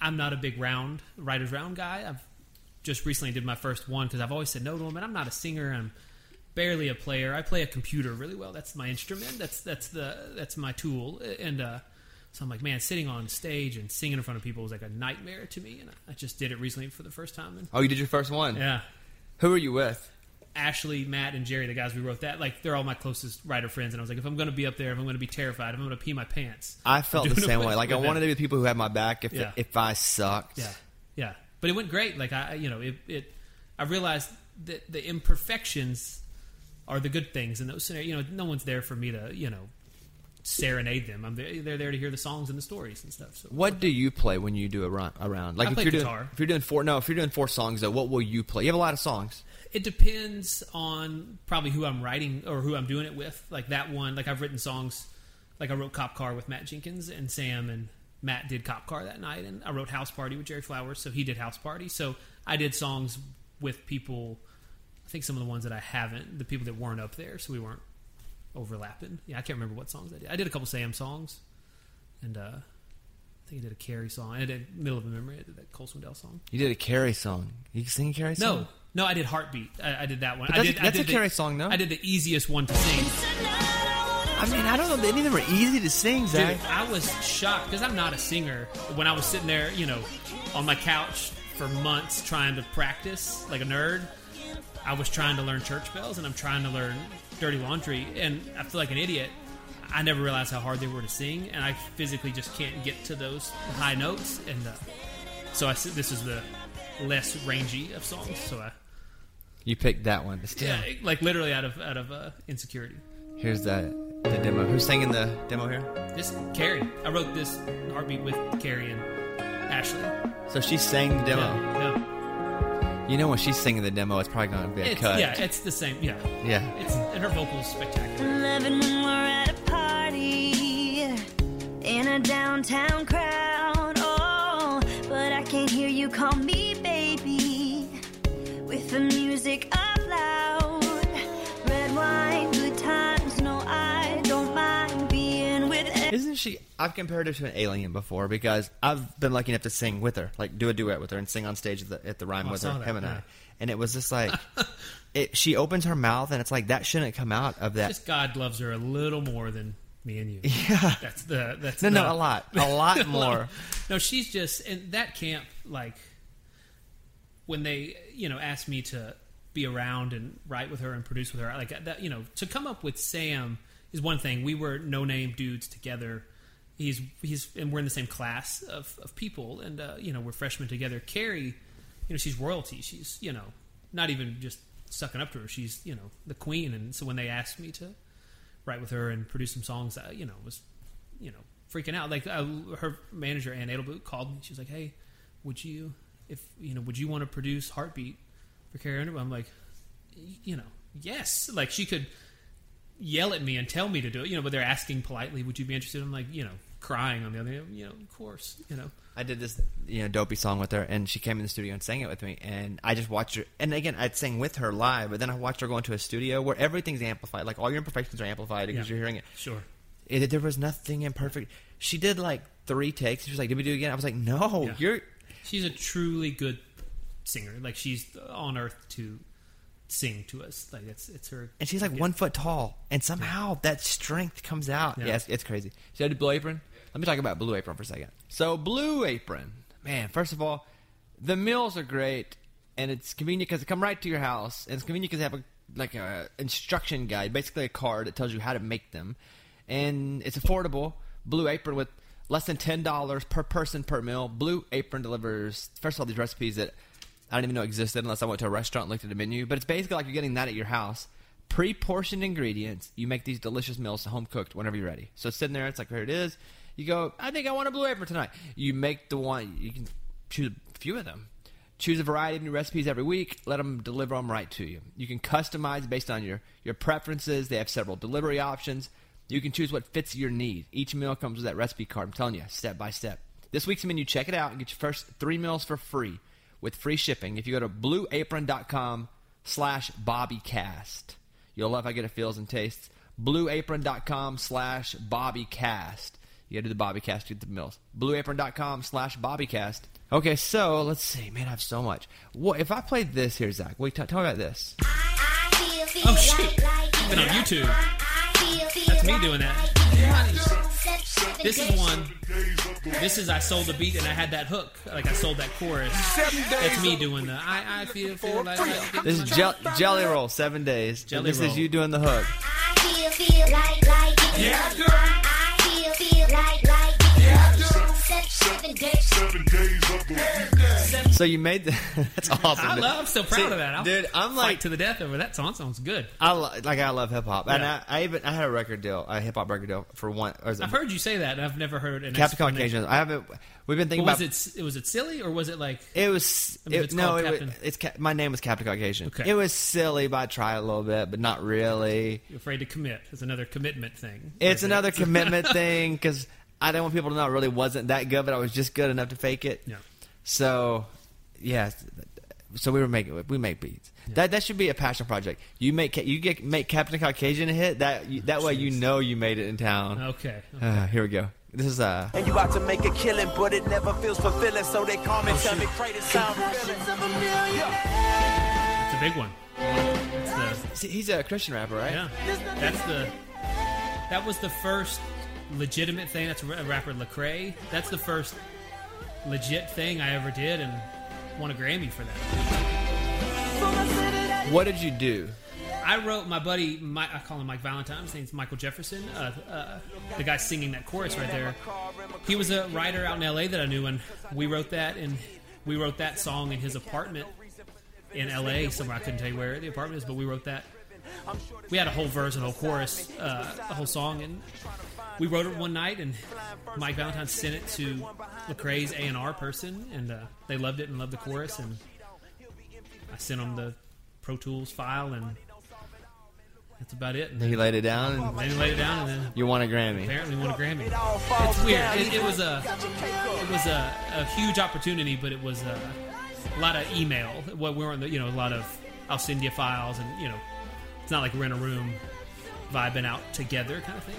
I'm not a big round writer's round guy. I've just recently did my first one because I've always said no to them, and I'm not a singer. I'm barely a player. I play a computer really well. That's my instrument. That's that's the that's my tool. And uh, so I'm like, man, sitting on stage and singing in front of people was like a nightmare to me. And I just did it recently for the first time. And Oh, you did your first one. yeah, Who were you with? Ashley, Matt, and Jerry, the guys we wrote that, like they're all my closest writer friends. And I was like, if I'm going to be up there, if I'm going to be terrified, if I'm going to pee my pants, I felt the same way. Like I wanted to be the people who had my back if Yeah. if I sucked. Yeah, yeah. But it went great. Like I, you know, it. it I realized that the imperfections are the good things in those scenarios. You know, no one's there for me to, you know, serenade them. I'm there, they're there to hear the songs and the stories and stuff. So What do you play when you do a run around? Like I if you're guitar. doing if you're doing four no if you're doing four songs though, what will you play? You have a lot of songs. It depends on probably who I'm writing or who I'm doing it with. Like that one, like I've written songs. Like I wrote Cop Car with Matt Jenkins and Sam and Matt did Cop Car that night, and I wrote House Party with Jerry Flowers, so he did House Party. So I did songs with people. I think some of the ones that I haven't, the people that weren't up there, so we weren't overlapping. Yeah, I can't remember what songs I did. I did a couple Sam songs, and uh, I think I did a Carrie song. I did Middle of a Memory. I did that Cole Swindell song. You did a Carrie song. You can sing a Carrie song? No, no, I did Heartbeat. I, I did that one. But I that's- did, I that's did a Carrie song, no? I did the easiest one to sing. I mean, I don't know. Any of them are easy to sing, Zach. Dude, I was shocked because I'm not a singer. When I was sitting there, you know, on my couch for months trying to practice like a nerd, I was trying to learn church bells and I'm trying to learn dirty laundry, and I feel like an idiot. I never realized how hard they were to sing, and I physically just can't get to those high notes. And uh, so I said, this is the less rangy of songs. So I, You picked that one. Still. yeah, like literally out of out of uh, insecurity. Here's the the demo. Who's singing the demo here? This Carrie, I wrote this heartbeat with Carrie and Ashley. So she sang the demo. Yeah, yeah. You know when she's singing the demo, it's probably going to be a It's, cut. yeah, it's the same. Yeah, yeah. it's and her vocals spectacular. Loving when we're at a party in a downtown crowd. Oh, but I can't hear you call me baby with the music up loud. Red wine, good times. No, I don't mind being with. Isn't she? I've compared her to an alien before because I've been lucky enough to sing with her, like do a duet with her and sing on stage at the, at the rhyme Oh, with her, that, him and yeah. I. And it was just like, (laughs) it. She opens her mouth and it's like that shouldn't come out of that. Just God loves her a little more than me and you. (laughs) yeah. That's the that's No, the, no, a lot, (laughs) a lot more. No, she's just in that camp. Like when they, you know, asked me to be around and write with her and produce with her, like that, you know, to come up with Sam is one thing. We were no name dudes together. He's he's and we're in the same class of, of people, and uh, you know we're freshmen together. Carrie, you know, she's royalty. She's you know not even just sucking up to her. She's you know the queen, and so when they asked me to write with her and produce some songs, I, you know, was you know freaking out. Like uh, her manager Ann Edelblute called me. She was like, "Hey, would you if you know would you want to produce Heartbeat for Carrie Underwood?" I'm like, you know, yes. Like she could yell at me and tell me to do it, you know, but they're asking politely, "Would you be interested?" I'm like, you know, crying on the other, end, you know, of course, you know. I did this, you know, dopey song with her, and she came in the studio and sang it with me, and I just watched her. And again, I'd sing with her live, but then I watched her go into a studio where everything's amplified, like all your imperfections are amplified because Yeah. you're hearing it. Sure. it. There was nothing imperfect. She did like three takes. She was like, "Did we do it again?" I was like, "No, Yeah. you're." She's a truly good singer. Like she's on earth to sing to us. Like it's it's her. And she's like yeah. one foot tall, and somehow that strength comes out. Yeah. Yeah, it's, it's crazy. See, I did Blue Apron. Let me talk about Blue Apron for a second. So, Blue Apron, man. First of all, the meals are great, and it's convenient because they come right to your house, and it's convenient because they have a like a instruction guide, basically a card that tells you how to make them, and it's affordable. Blue Apron with less than ten dollars per person per meal. Blue Apron delivers first of all these recipes that I didn't even know existed unless I went to a restaurant and looked at the menu. But it's basically like you're getting that at your house. Pre-portioned ingredients. You make these delicious meals home cooked whenever you're ready. So it's sitting there. It's like here it is. You go. I think I want a blue apron tonight. You make the one. You can choose a few of them. Choose a variety of new recipes every week. Let them deliver them right to you. You can customize based on your your preferences. They have several delivery options. You can choose what fits your need. Each meal comes with that recipe card. I'm telling you, step by step. This week's menu, check it out and get your first three meals for free with free shipping. If you go to blueapron.com slash bobbycast. You'll love how good it feels and tastes. Blueapron.com slash bobbycast. You gotta do the bobbycast to get the meals. Blueapron.com slash bobbycast. Okay, so let's see. Man, I have so much. What if I played this here, Zach? Wait, tell, tell me about this. Oh shit! Been on YouTube. That's me doing that. This is one. This is I sold the beat and I had that hook. Like I sold that chorus. That's me doing the I I feel feel like. like This is Jel- Jelly Roll, seven days. Jelly and this Roll. is you doing the hook. So you made the. (laughs) that's awesome. I dude. love. I'm so proud See, of that. I'll dude. I'm fight like to the death over that song. Sounds good. I lo- like I love hip hop, and I, I even I had a record deal, a hip hop record deal for one. Or is it I've heard you say that. and I've never heard an Captain explanation. Caucasian. I haven't. We've been thinking But was about. it was it silly or was it like It was I mean, it- it's no. It, was- it's my name was Captain Caucasian. Okay. It was silly, but I tried a little bit, but not really. you're afraid to commit? It's another commitment thing. It's Right another (laughs) commitment thing because I don't want people to know I really wasn't that good, but I was just good enough to fake it. Yeah. So, yeah. So we were making we make beats. That that should be a passion project. You make you get make Captain Caucasian a hit. That you, that way you know you made it in town. Okay. Uh, here we go. This is uh. And you about to make a killing, but it never feels fulfilling. So they call me, tell me, pray to sound fulfilling. It's a big one. The see, He's a Christian rapper, right? Yeah, that's the that was the first legitimate thing. That's a rapper Lecrae. That's the first legit thing I ever did, and won a Grammy for that. What did you do? I wrote my buddy. My, I call him Mike Valentine. His name's Michael Jefferson. Uh, uh, the guy singing that chorus right there. He was a writer out in L.A. that I knew, and we wrote that. And we wrote that song in his apartment in L.A. somewhere. I couldn't tell you where the apartment is, but we wrote that. We had a whole verse and a whole chorus, uh, a whole song, and we wrote it one night. And Mike Valentine sent it to Lecrae's A and R person, and uh, they loved it and loved the chorus. And I sent him the Pro Tools file, and that's about it. And Then he laid it down, and then he laid it down, and then you won a Grammy. apparently won a Grammy. It's weird. It, it was a it was a, a huge opportunity, but it was a, a lot of email. What we weren't, the you know, a lot of I'll send you files, and you know, it's not like we're in a room vibing out together kind of thing.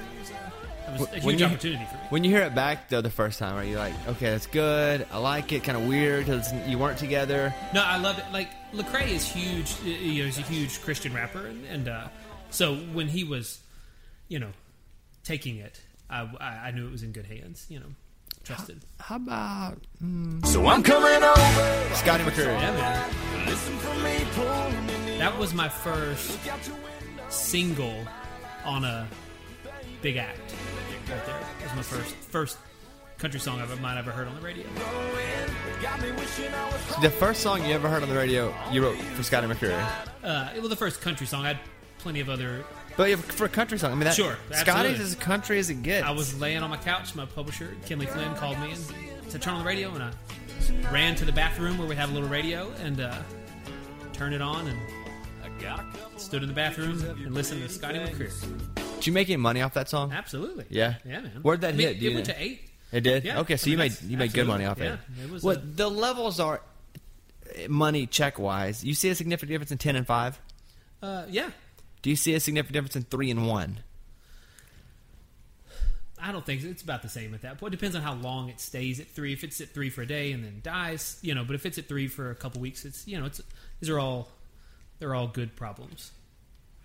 It was a, a When huge you- opportunity for me. When you hear it back though the first time, are you like, okay, that's good. I like it. Kind of weird because you weren't together. No, I love it. Like Lecrae is huge. uh, You know, he's a huge Christian rapper, and, and uh, so when he was, you know, taking it, I, I, I knew it was in good hands. You know, trusted. How about So I'm coming over. Scotty McCreery? Yeah, man. That was my first single on a big act. Right there. It was my first first country song I've might ever heard on the radio. The first song you ever heard on the radio, you wrote for Scotty McCreery. Uh, it was the first country song. I had plenty of other. But yeah, for a country song, I mean, that, Sure, Scotty's as country as it gets. I was laying on my couch. My publisher, Kinley Flynn, called me and said, "Turn on the radio." And I ran to the bathroom where we have a little radio and uh, turned it on and stood in the bathroom and listened to Scotty McCreery. Did you make any money off that song? Absolutely. Yeah? Yeah, man. Where'd that I mean, hit? Do It you went know? to eight. It did. Yeah. Okay, so I you made you made good money off absolutely. it. Yeah, it was, what uh, the levels are? uh, Money check wise, you see a significant difference in ten and five. Uh, yeah. Do you see a significant difference in three and one? I don't think so. it's about the same at that point. It depends on how long it stays at three. If it's at three for a day and then dies, you know. But if it's at three for a couple weeks, it's you know, it's these are all they're all good problems.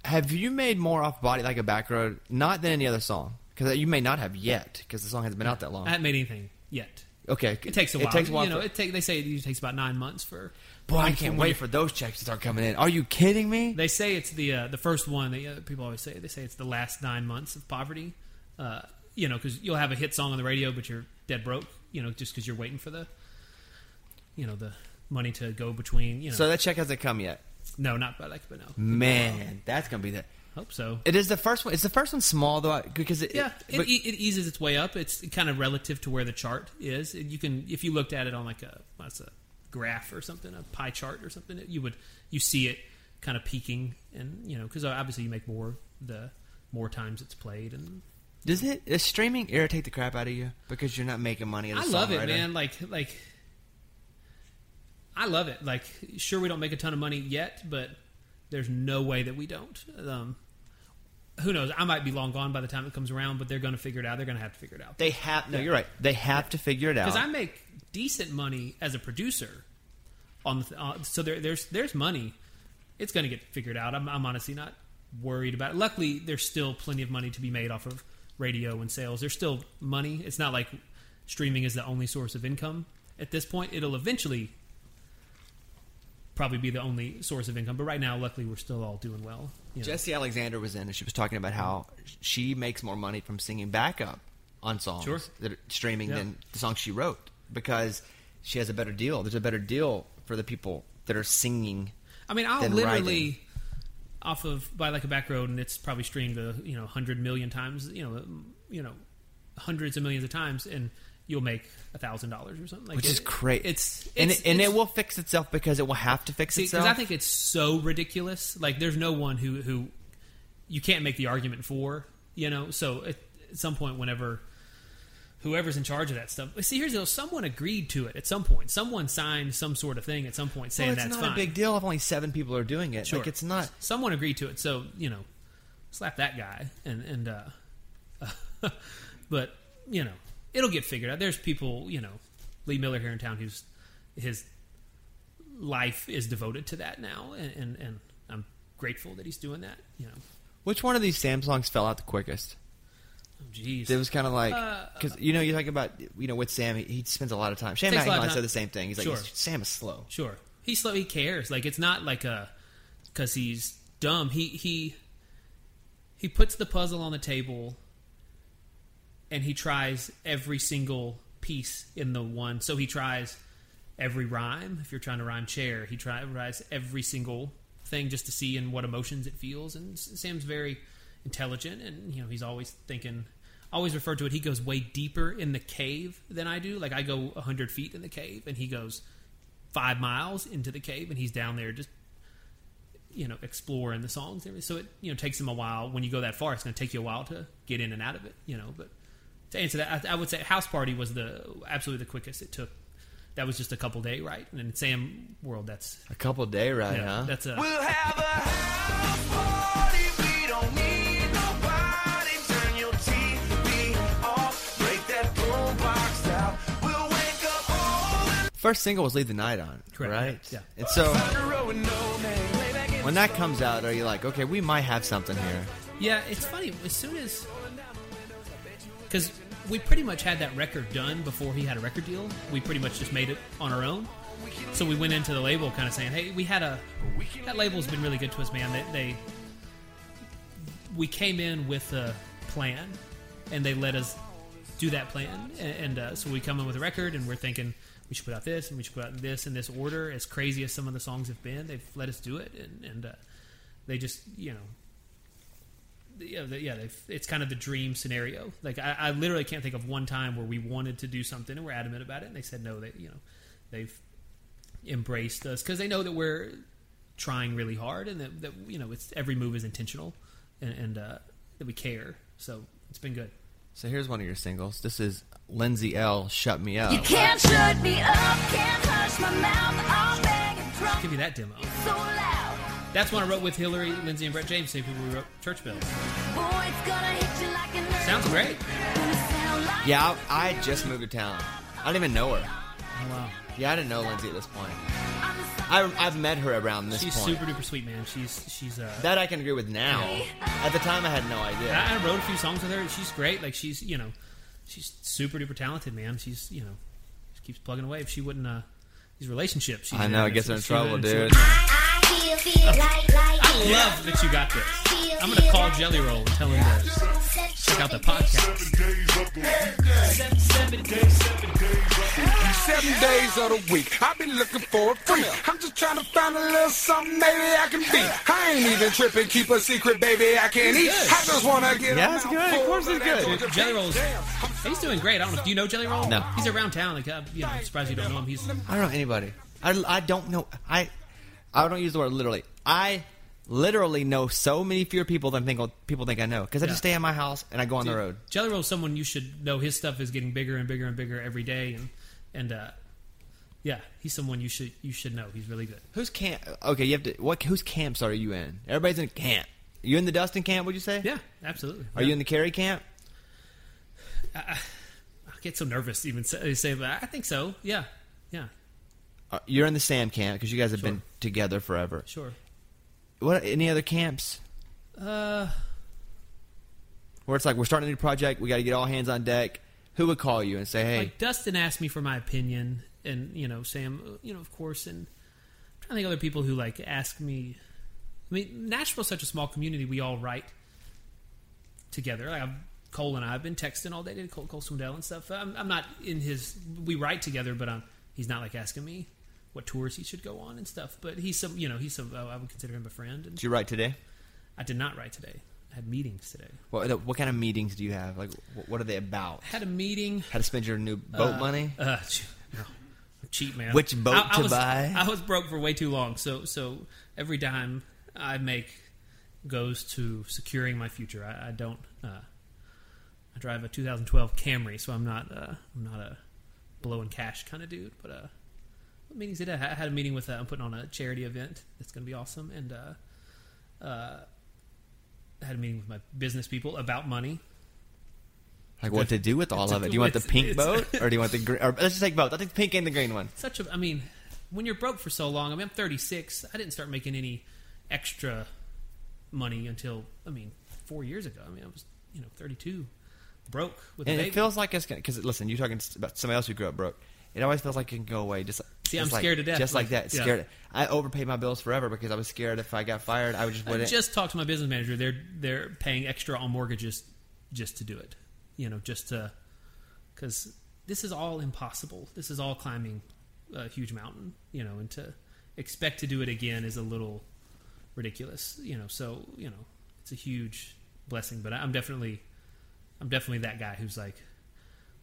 Have you made more off "Body Like a Back Road" not than any other song? Because you may not have yet, because the song hasn't been out that long. I haven't made anything yet. okay, It takes a while. It takes a while. You know, it take, they say it usually takes about nine months for. Boy, I can't wait for those checks to start coming in. Are you kidding me? They say it's the uh, the first one. That, uh, people always say they say it's the last nine months of poverty. Uh, you know, because you'll have a hit song on the radio, but you're dead broke. You know, just because you're waiting for the, you know, the money to go between. You know, So that check hasn't come yet. No, not like, but no. Man, that's gonna be the. Hope so. It is the first one. It's the first one small though? Because it, Yeah, it, but- it, eases its way up. It's kind of relative to where the chart is. You can, if you looked at it on like a what's a graph or something, a pie chart or something, you would you see it kind of peaking, and you know, because obviously you make more the more times it's played, and does it does streaming irritate the crap out of you because you're not making money? As a I love it, man. Like like. I love it. Like, sure, we don't make a ton of money yet, but there's no way that we don't. Um, who knows? I might be long gone by the time it comes around, but they're going to figure it out. They're going to have to figure it out. They have no. You're right. They have to figure it out. because I make decent money as a producer. On the, uh, so there, there's there's money. It's going to get figured out. I'm, I'm honestly not worried about it. Luckily, there's still plenty of money to be made off of radio and sales. There's still money. It's not like streaming is the only source of income at this point. It'll eventually probably be the only source of income. But right now, luckily, we're still all doing well. you know. Jessi Alexander was in, and she was talking about how she makes more money from singing backup on songs Sure. that are streaming Yeah. than the songs she wrote because she has a better deal. There's a better deal for the people that are singing. I mean, I'll literally writing. off of by like a back road, and it's probably streamed a you know hundred million times, you know, you know, hundreds of millions of times, and you'll make a thousand dollars or something. Like Which it- is great. It's, and it, and it's- it will fix itself because it will have to fix because itself. Because I think it's so ridiculous. Like, there's no one who who you can't make the argument for, you know. So at, at some point, whenever whoever's in charge of that stuff, see, here's the deal: someone agreed to it at some point. Someone signed some sort of thing at some point saying well, it's that's not fine. a big deal if only seven people are doing it. Sure. Like it's not. Someone agreed to it, so you know, slap that guy, and and uh, (laughs) but you know, it'll get figured out. There's people, you know, Lee Miller here in town who's his life is devoted to that now, and and, and I'm grateful that he's doing that. You know, Which one of these Sam songs fell out the quickest? oh, jeez, It was kind of like Uh, because you know you talk about you know with Sam he, he spends a lot of time. Shane Takes a lot of McAnally time. said the same thing. He's like Sure. Sam is slow. Sure, he's slow. He cares. Like it's not like a because he's dumb. He he he puts the puzzle on the table, and he tries every single piece in the one. So he tries every rhyme. If you're trying to rhyme chair, he tries every single thing just to see in what emotions it feels. And Sam's very intelligent, and you know he's always thinking. Always refer to it. He goes way deeper in the cave than I do. Like I go hundred feet in the cave, and he goes five miles into the cave, and he's down there just you know exploring the songs. So it you know takes him a while. When you go that far, it's going to take you a while to get in and out of it. You know, but to answer that, I, I would say House Party was the absolutely the quickest it took. That was just a couple day right, and in Sam World, that's A couple day ride, yeah, huh? that's a We'll have a house party. We don't need nobody. Turn your TV off. Break that boombox out. We'll wake up all First single was "Leave the Night On," Correct, right? yeah, And so on the road with no name. Lay back in when that comes out, are you like, okay, we might have something here? Yeah, it's funny. As soon as because we pretty much had that record done before he had a record deal. We pretty much just made it on our own. So we went into the label kind of saying, "Hey, we had a that label's been really good to us, man. They, they we came in with a plan, and they let us do that plan. And, and uh, so we come in with a record, and we're thinking we should put out this, and we should put out this in this order. As crazy as some of the songs have been, they've let us do it, and, and uh, they just you know yeah, the, yeah, it's kind of the dream scenario. Like I, I literally can't think of one time where we wanted to do something and we're adamant about it, and they said no. They, you know, they've embraced us because they know that we're trying really hard and that, that you know it's every move is intentional and, and uh, that we care. So it's been good. So here's one of your singles. This is Lindsay Ell "Shut Me Up." You can't shut me up, can't hush my mouth. I'll beg and drop Give me that demo. So loud. That's when I wrote with Hillary, Lindsay, and Brett James. Same people who wrote Church Bells. Boy, it's gonna hit you like an Sounds great. Gonna sound like Yeah, I, I just moved to town. I don't even know her. Oh wow, Yeah, I didn't know Lindsay at this point. I'm the I, I've met her around this she's point. super duper sweet, man. She's she's uh, That I can agree with now. At the time, I had no idea. I, I wrote a few songs with her. And She's great. Like she's you know, she's super duper talented, man. She's you know, she keeps plugging away. If she wouldn't, uh, these relationships. she's I know, in, it gets her in trouble, dude. Wouldn't- I feel, feel like, like I love that you got this. I'm gonna call Jelly Roll and tell him to check out the podcast. Seven days of the week, I've been looking for a freak. I'm just trying to find a little something maybe I can be. I ain't even tripping, keep a secret, baby. I can't eat. I just wanna get Yeah, a it's good. Of course it's good. Georgia Jelly beef. Roll's he's doing great. I don't know. Do you know Jelly Roll? No. He's around town. Like uh, you know, I'm surprised you don't know him. He's I don't know anybody. I, I don't know. I I don't use the word literally. I literally know so many fewer people than think people think I know because I Yeah. just stay in my house and I go on the road. Jelly Roll's someone you should know. His stuff is getting bigger and bigger and bigger every day, and and uh, yeah, he's someone you should you should know. He's really good. Who's camp? Okay, you have to. What? Whose camps are you in? Everybody's in a camp. You in the Dustin camp? Would you say? Yeah, absolutely. Are you in the Carrie camp? I get so nervous even say, say that. I think so. Yeah, yeah, Uh, You're in the Sam camp because you guys have Sure. been together forever. sure. What? Any other camps Uh, where it's like we're starting a new project, we got to get all hands on deck? Who would call you and say, "Hey, like Dustin asked me for my opinion, and you know Sam, uh, you know of course, and I'm trying to think of other people who like ask me. I mean, Nashville's such a small community. We all write together. Like, I've, Cole and I have been texting all day. Did Cole, Cole Swindell and stuff. I'm, I'm not in his. We write together, but um, he's not like asking me what tours he should go on and stuff. But he's some, you know, he's some. I would consider him a friend. And did you write today? I did not write today. I had meetings today. What, what kind of meetings do you have? Like, what are they about? Had a meeting. How to spend your new boat Uh, money? Uh, no, cheap man. Which boat I, I to was, buy? I was broke for way too long, so so every dime I make goes to securing my future. I, I don't. Uh, I drive a 2012 Camry, so I'm not. Uh, I'm not a blowing cash kind of dude. But uh, what meetings did I? I had a meeting with. Uh, I'm putting on a charity event that's going to be awesome, and uh, uh, I had a meeting with my business people about money. Like what to do with all of it? Do you want the pink boat, or do you want the (laughs) green? Or let's just take both. I think the pink and the green one. such a i mean when you're broke for so long i mean i'm 36 i didn't start making any extra money until i mean four years ago i mean i was you know 32 broke with a And baby it feels like it's gonna. Because listen, you're talking about somebody else who grew up broke. It always feels like it can go away. Just See, I'm like- scared to death, Just like, like, that, yeah. scared. I overpaid my bills forever because I was scared if I got fired, I would just i wouldn't. just talked to my business manager they're they're paying extra on mortgages just to do it you know just to because this is all impossible this is all climbing a huge mountain you know and to expect to do it again is a little ridiculous you know so you know it's a huge blessing but i'm definitely i'm definitely that guy who's like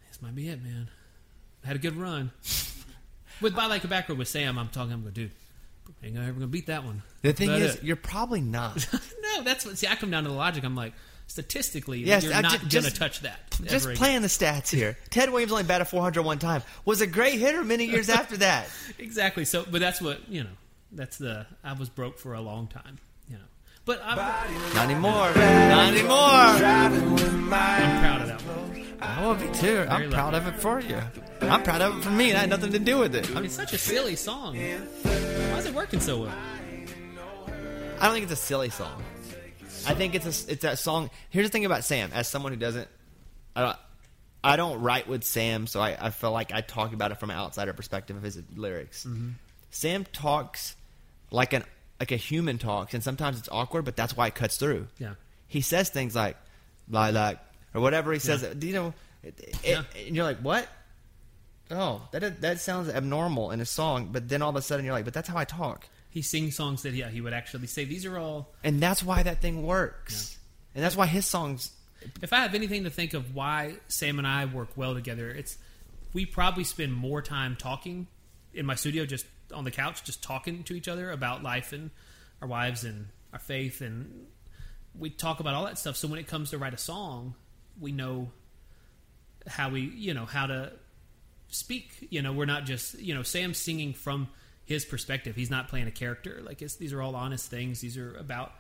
this might be it man I had a good run with by like a back road with sam i'm talking i'm going dude ain't gonna ever gonna beat that one. The thing is, it. you're probably not. (laughs) no, that's what. See, I come down to the logic. I'm like, statistically, Yes, you're I not ju- gonna touch that. Just playing the stats here. (laughs) Ted Williams only batted 400 one time. Was a great hitter many years after that. (laughs) exactly. So, but that's what you know. That's the. I was broke for a long time. You know, but I'm, Not anymore. Not anymore. Driving with my I'm proud of that one. I will be too. I'm Very proud of it for you. I'm proud of it for me. It had nothing to do with it. I mean, it's such a silly song. Why is it working so well? I don't think it's a silly song. I think it's a it's that song. Here's the thing about Sam. As someone who doesn't, I don't, I don't write with Sam, so I, I feel like I talk about it from an outsider perspective of his lyrics. Mm-hmm. Sam talks like an like a human talks, and sometimes it's awkward, but that's why it cuts through. Yeah. he says things like lilac or whatever he says. You know, it, it, Yeah. and you're like, what? Oh, that that sounds abnormal in a song, but then all of a sudden you're like, but that's how I talk. He sings songs that yeah he would actually say. These are all. And that's why that thing works. And that's why his songs. If I have anything to think of why Sam and I work well together, it's we probably spend more time talking in my studio, just on the couch, just talking to each other about life and our wives and our faith, and we talk about all that stuff. So when it comes to write a song, we know how we, you know, how to speak. You know, we're not just, you know, Sam's singing from his perspective. He's not playing a character. Like it's, these are all honest things. These are about,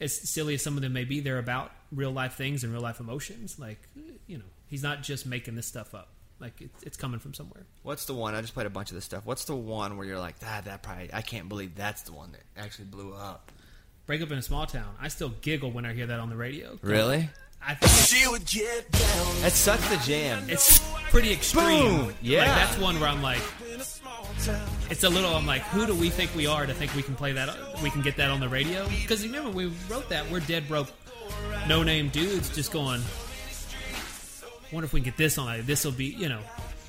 as silly as some of them may be, they're about real life things and real life emotions. Like, you know, he's not just making this stuff up. Like it's, it's coming from somewhere. What's the one? I just played a bunch of this stuff. What's the one where you're like, ah, that probably, I can't believe that's the one that actually blew up. Break up in a small town. I still giggle when I hear that on the radio. Really? I think She would get down That's such the jam. it's pretty extreme. Boom! Yeah. Like, that's one where I'm like, in a small town. it's a little. I'm like, who do we think we are to think we can play that? We can get that on the radio? Because remember, we wrote that. We're dead broke, no name dudes, just going. Wonder if we can get this on. This will be, you know,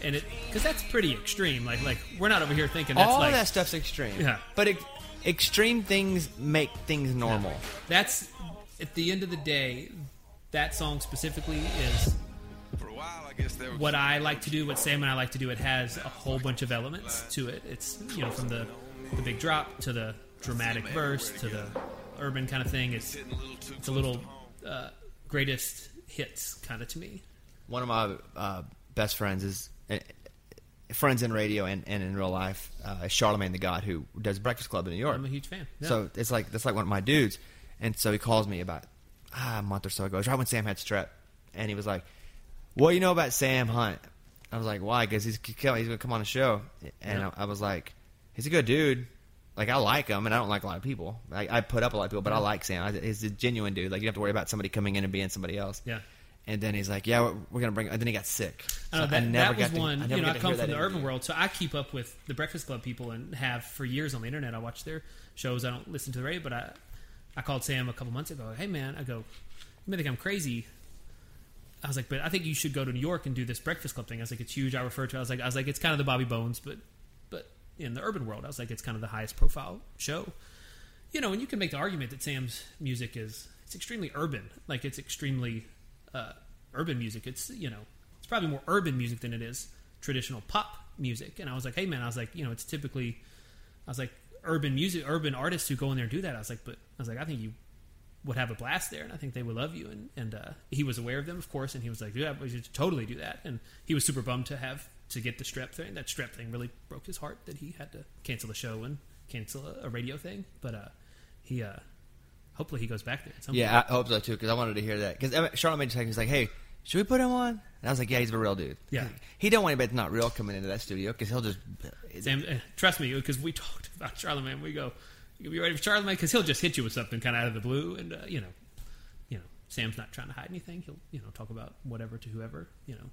and it because that's pretty extreme. Like, like we're not over here thinking that's All like that stuff's extreme. Yeah. But ex- extreme things make things normal. that's at the end of the day. That song specifically is For a while, I guess there was what I like to do, what Sam and I like to do, it has a whole bunch of elements to it. It's you know from the the big drop to the dramatic verse to the urban kind of thing. It's it's a little uh, greatest hits kind of to me. One of my uh, best friends is uh, friends in radio and, and in real life. Uh, is Charlemagne the God, who does Breakfast Club in New York. I'm a huge fan. Yeah. So it's like that's like one of my dudes, and so he calls me about ah, a month or so ago. It was right when Sam had strep, and he was like, "What do you know about Sam Hunt?" I was like, "Why?" Because he's he's gonna come on the show, and Yeah. I, I was like, "He's a good dude." Like I like him, and I don't like a lot of people. I, I put up a lot of people, but I like Sam. I, he's a genuine dude. Like you don't have to worry about somebody coming in and being somebody else. Yeah. And then he's like, "Yeah, we're, we're gonna bring." And then he got sick. I So that, that was got to- one. I never you know, I come from the urban world, so I keep up with the Breakfast Club people and have for years on the internet. I watch their shows. I don't listen to the radio, but I I called Sam a couple months ago. Hey man, I go, you may think I'm crazy. I was like, but I think you should go to New York and do this Breakfast Club thing. I was like, it's huge. I refer to. it. I was like, I was like, it's kind of the Bobby Bones, but but in the urban world, I was like, it's kind of the highest profile show. You know, and you can make the argument that Sam's music is it's extremely urban. Like it's extremely uh, urban music. It's you know, it's probably more urban music than it is traditional pop music. And I was like, hey man, I was like, you know, it's typically, I was like, urban music, urban artists who go in there and do that. I was like, but I was like, I think you would have a blast there, and I think they would love you. And and uh, he was aware of them, of course, and he was like, yeah, we should totally do that. And he was super bummed to have to get the strep thing. That strep thing really broke his heart that he had to cancel the show and cancel a, a radio thing. But uh, he, uh, hopefully, he goes back there. Yeah, I hope so too because I wanted to hear that. Because Charlemagne texted me, he's like, "Hey, should we put him on?" And I was like, "Yeah, he's a real dude. Yeah. he don't want anybody that's not real coming into that studio because he'll just Sam, uh, trust me, because we (laughs) talked about Charlemagne. We go, you be ready for Charlemagne because he'll just hit you with something kind of out of the blue, and uh, you know, you know, Sam's not trying to hide anything. He'll you know talk about whatever to whoever. You know,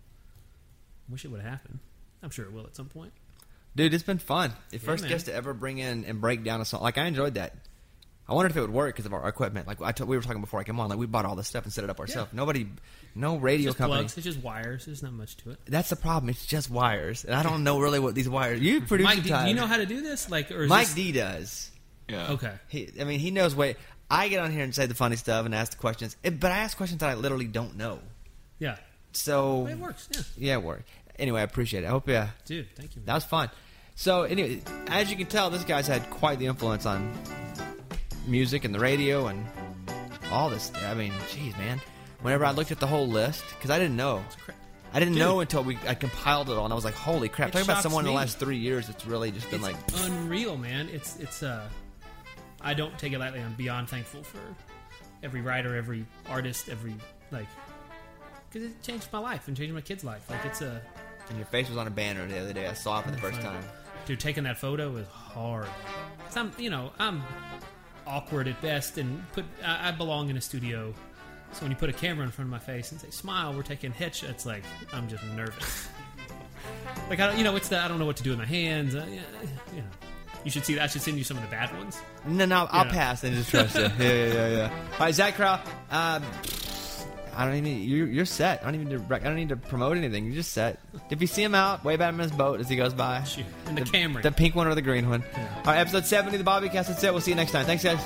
wish it would have happened. I'm sure it will at some point. Dude, it's been fun. The first man. guest to ever bring in and break down a song. Like I enjoyed that. I wondered if it would work because of our equipment. Like I t- we were talking before I came on. Like we bought all this stuff and set it up ourselves. Nobody, no radio Just company. plugs. It's just wires. There's not much to it. That's the problem. It's just wires, and I don't know really what these wires. You produce Mike, do, do you know how to do this? Like, or is Mike this, D does. Yeah. Okay. He, I mean, he knows way. I get on here and say the funny stuff and ask the questions, but I ask questions that I literally don't know. Yeah. So It works. Yeah. Yeah, it worked. Anyway, I appreciate it. I hope yeah, Dude, thank you. that was fun. So anyway, as you can tell, this guy's had quite the influence on music and the radio and all this. I mean, jeez, man. Whenever I looked at the whole list, because I didn't know, I didn't Dude. know until we I compiled it all, and I was like, holy crap! It Talking about shocks someone in the last three years, it's really just been it's like, unreal, man. It's it's uh, I don't take it lightly. I'm beyond thankful for every writer, every artist, every like, because it changed my life and changed my kid's life. Like it's a and your face was on a banner the other day. I saw it for the first time. dude taking that photo was hard. Cause I'm you know I'm awkward at best and put I, I belong in a studio. So when you put a camera in front of my face and say "smile," we're taking hitch. It's like I'm just nervous. (laughs) like I don't, you know, it's the I don't know what to do with my hands. Uh, yeah, you know, you should see that. I should send you some of the bad ones. No, no, I'll Yeah. pass and just trust you. Yeah, yeah, yeah, yeah. (laughs) All right, Zach Crowell. Um, I don't even. You're, you're set. I don't even. Need to, rec- I don't need to promote anything. You're just set. If you see him out, wave at him in his boat as he goes by. In the Camry. The pink one or the green one. All right, episode 70 of the Bobby Cast. That's it. We'll see you next time. Thanks, guys.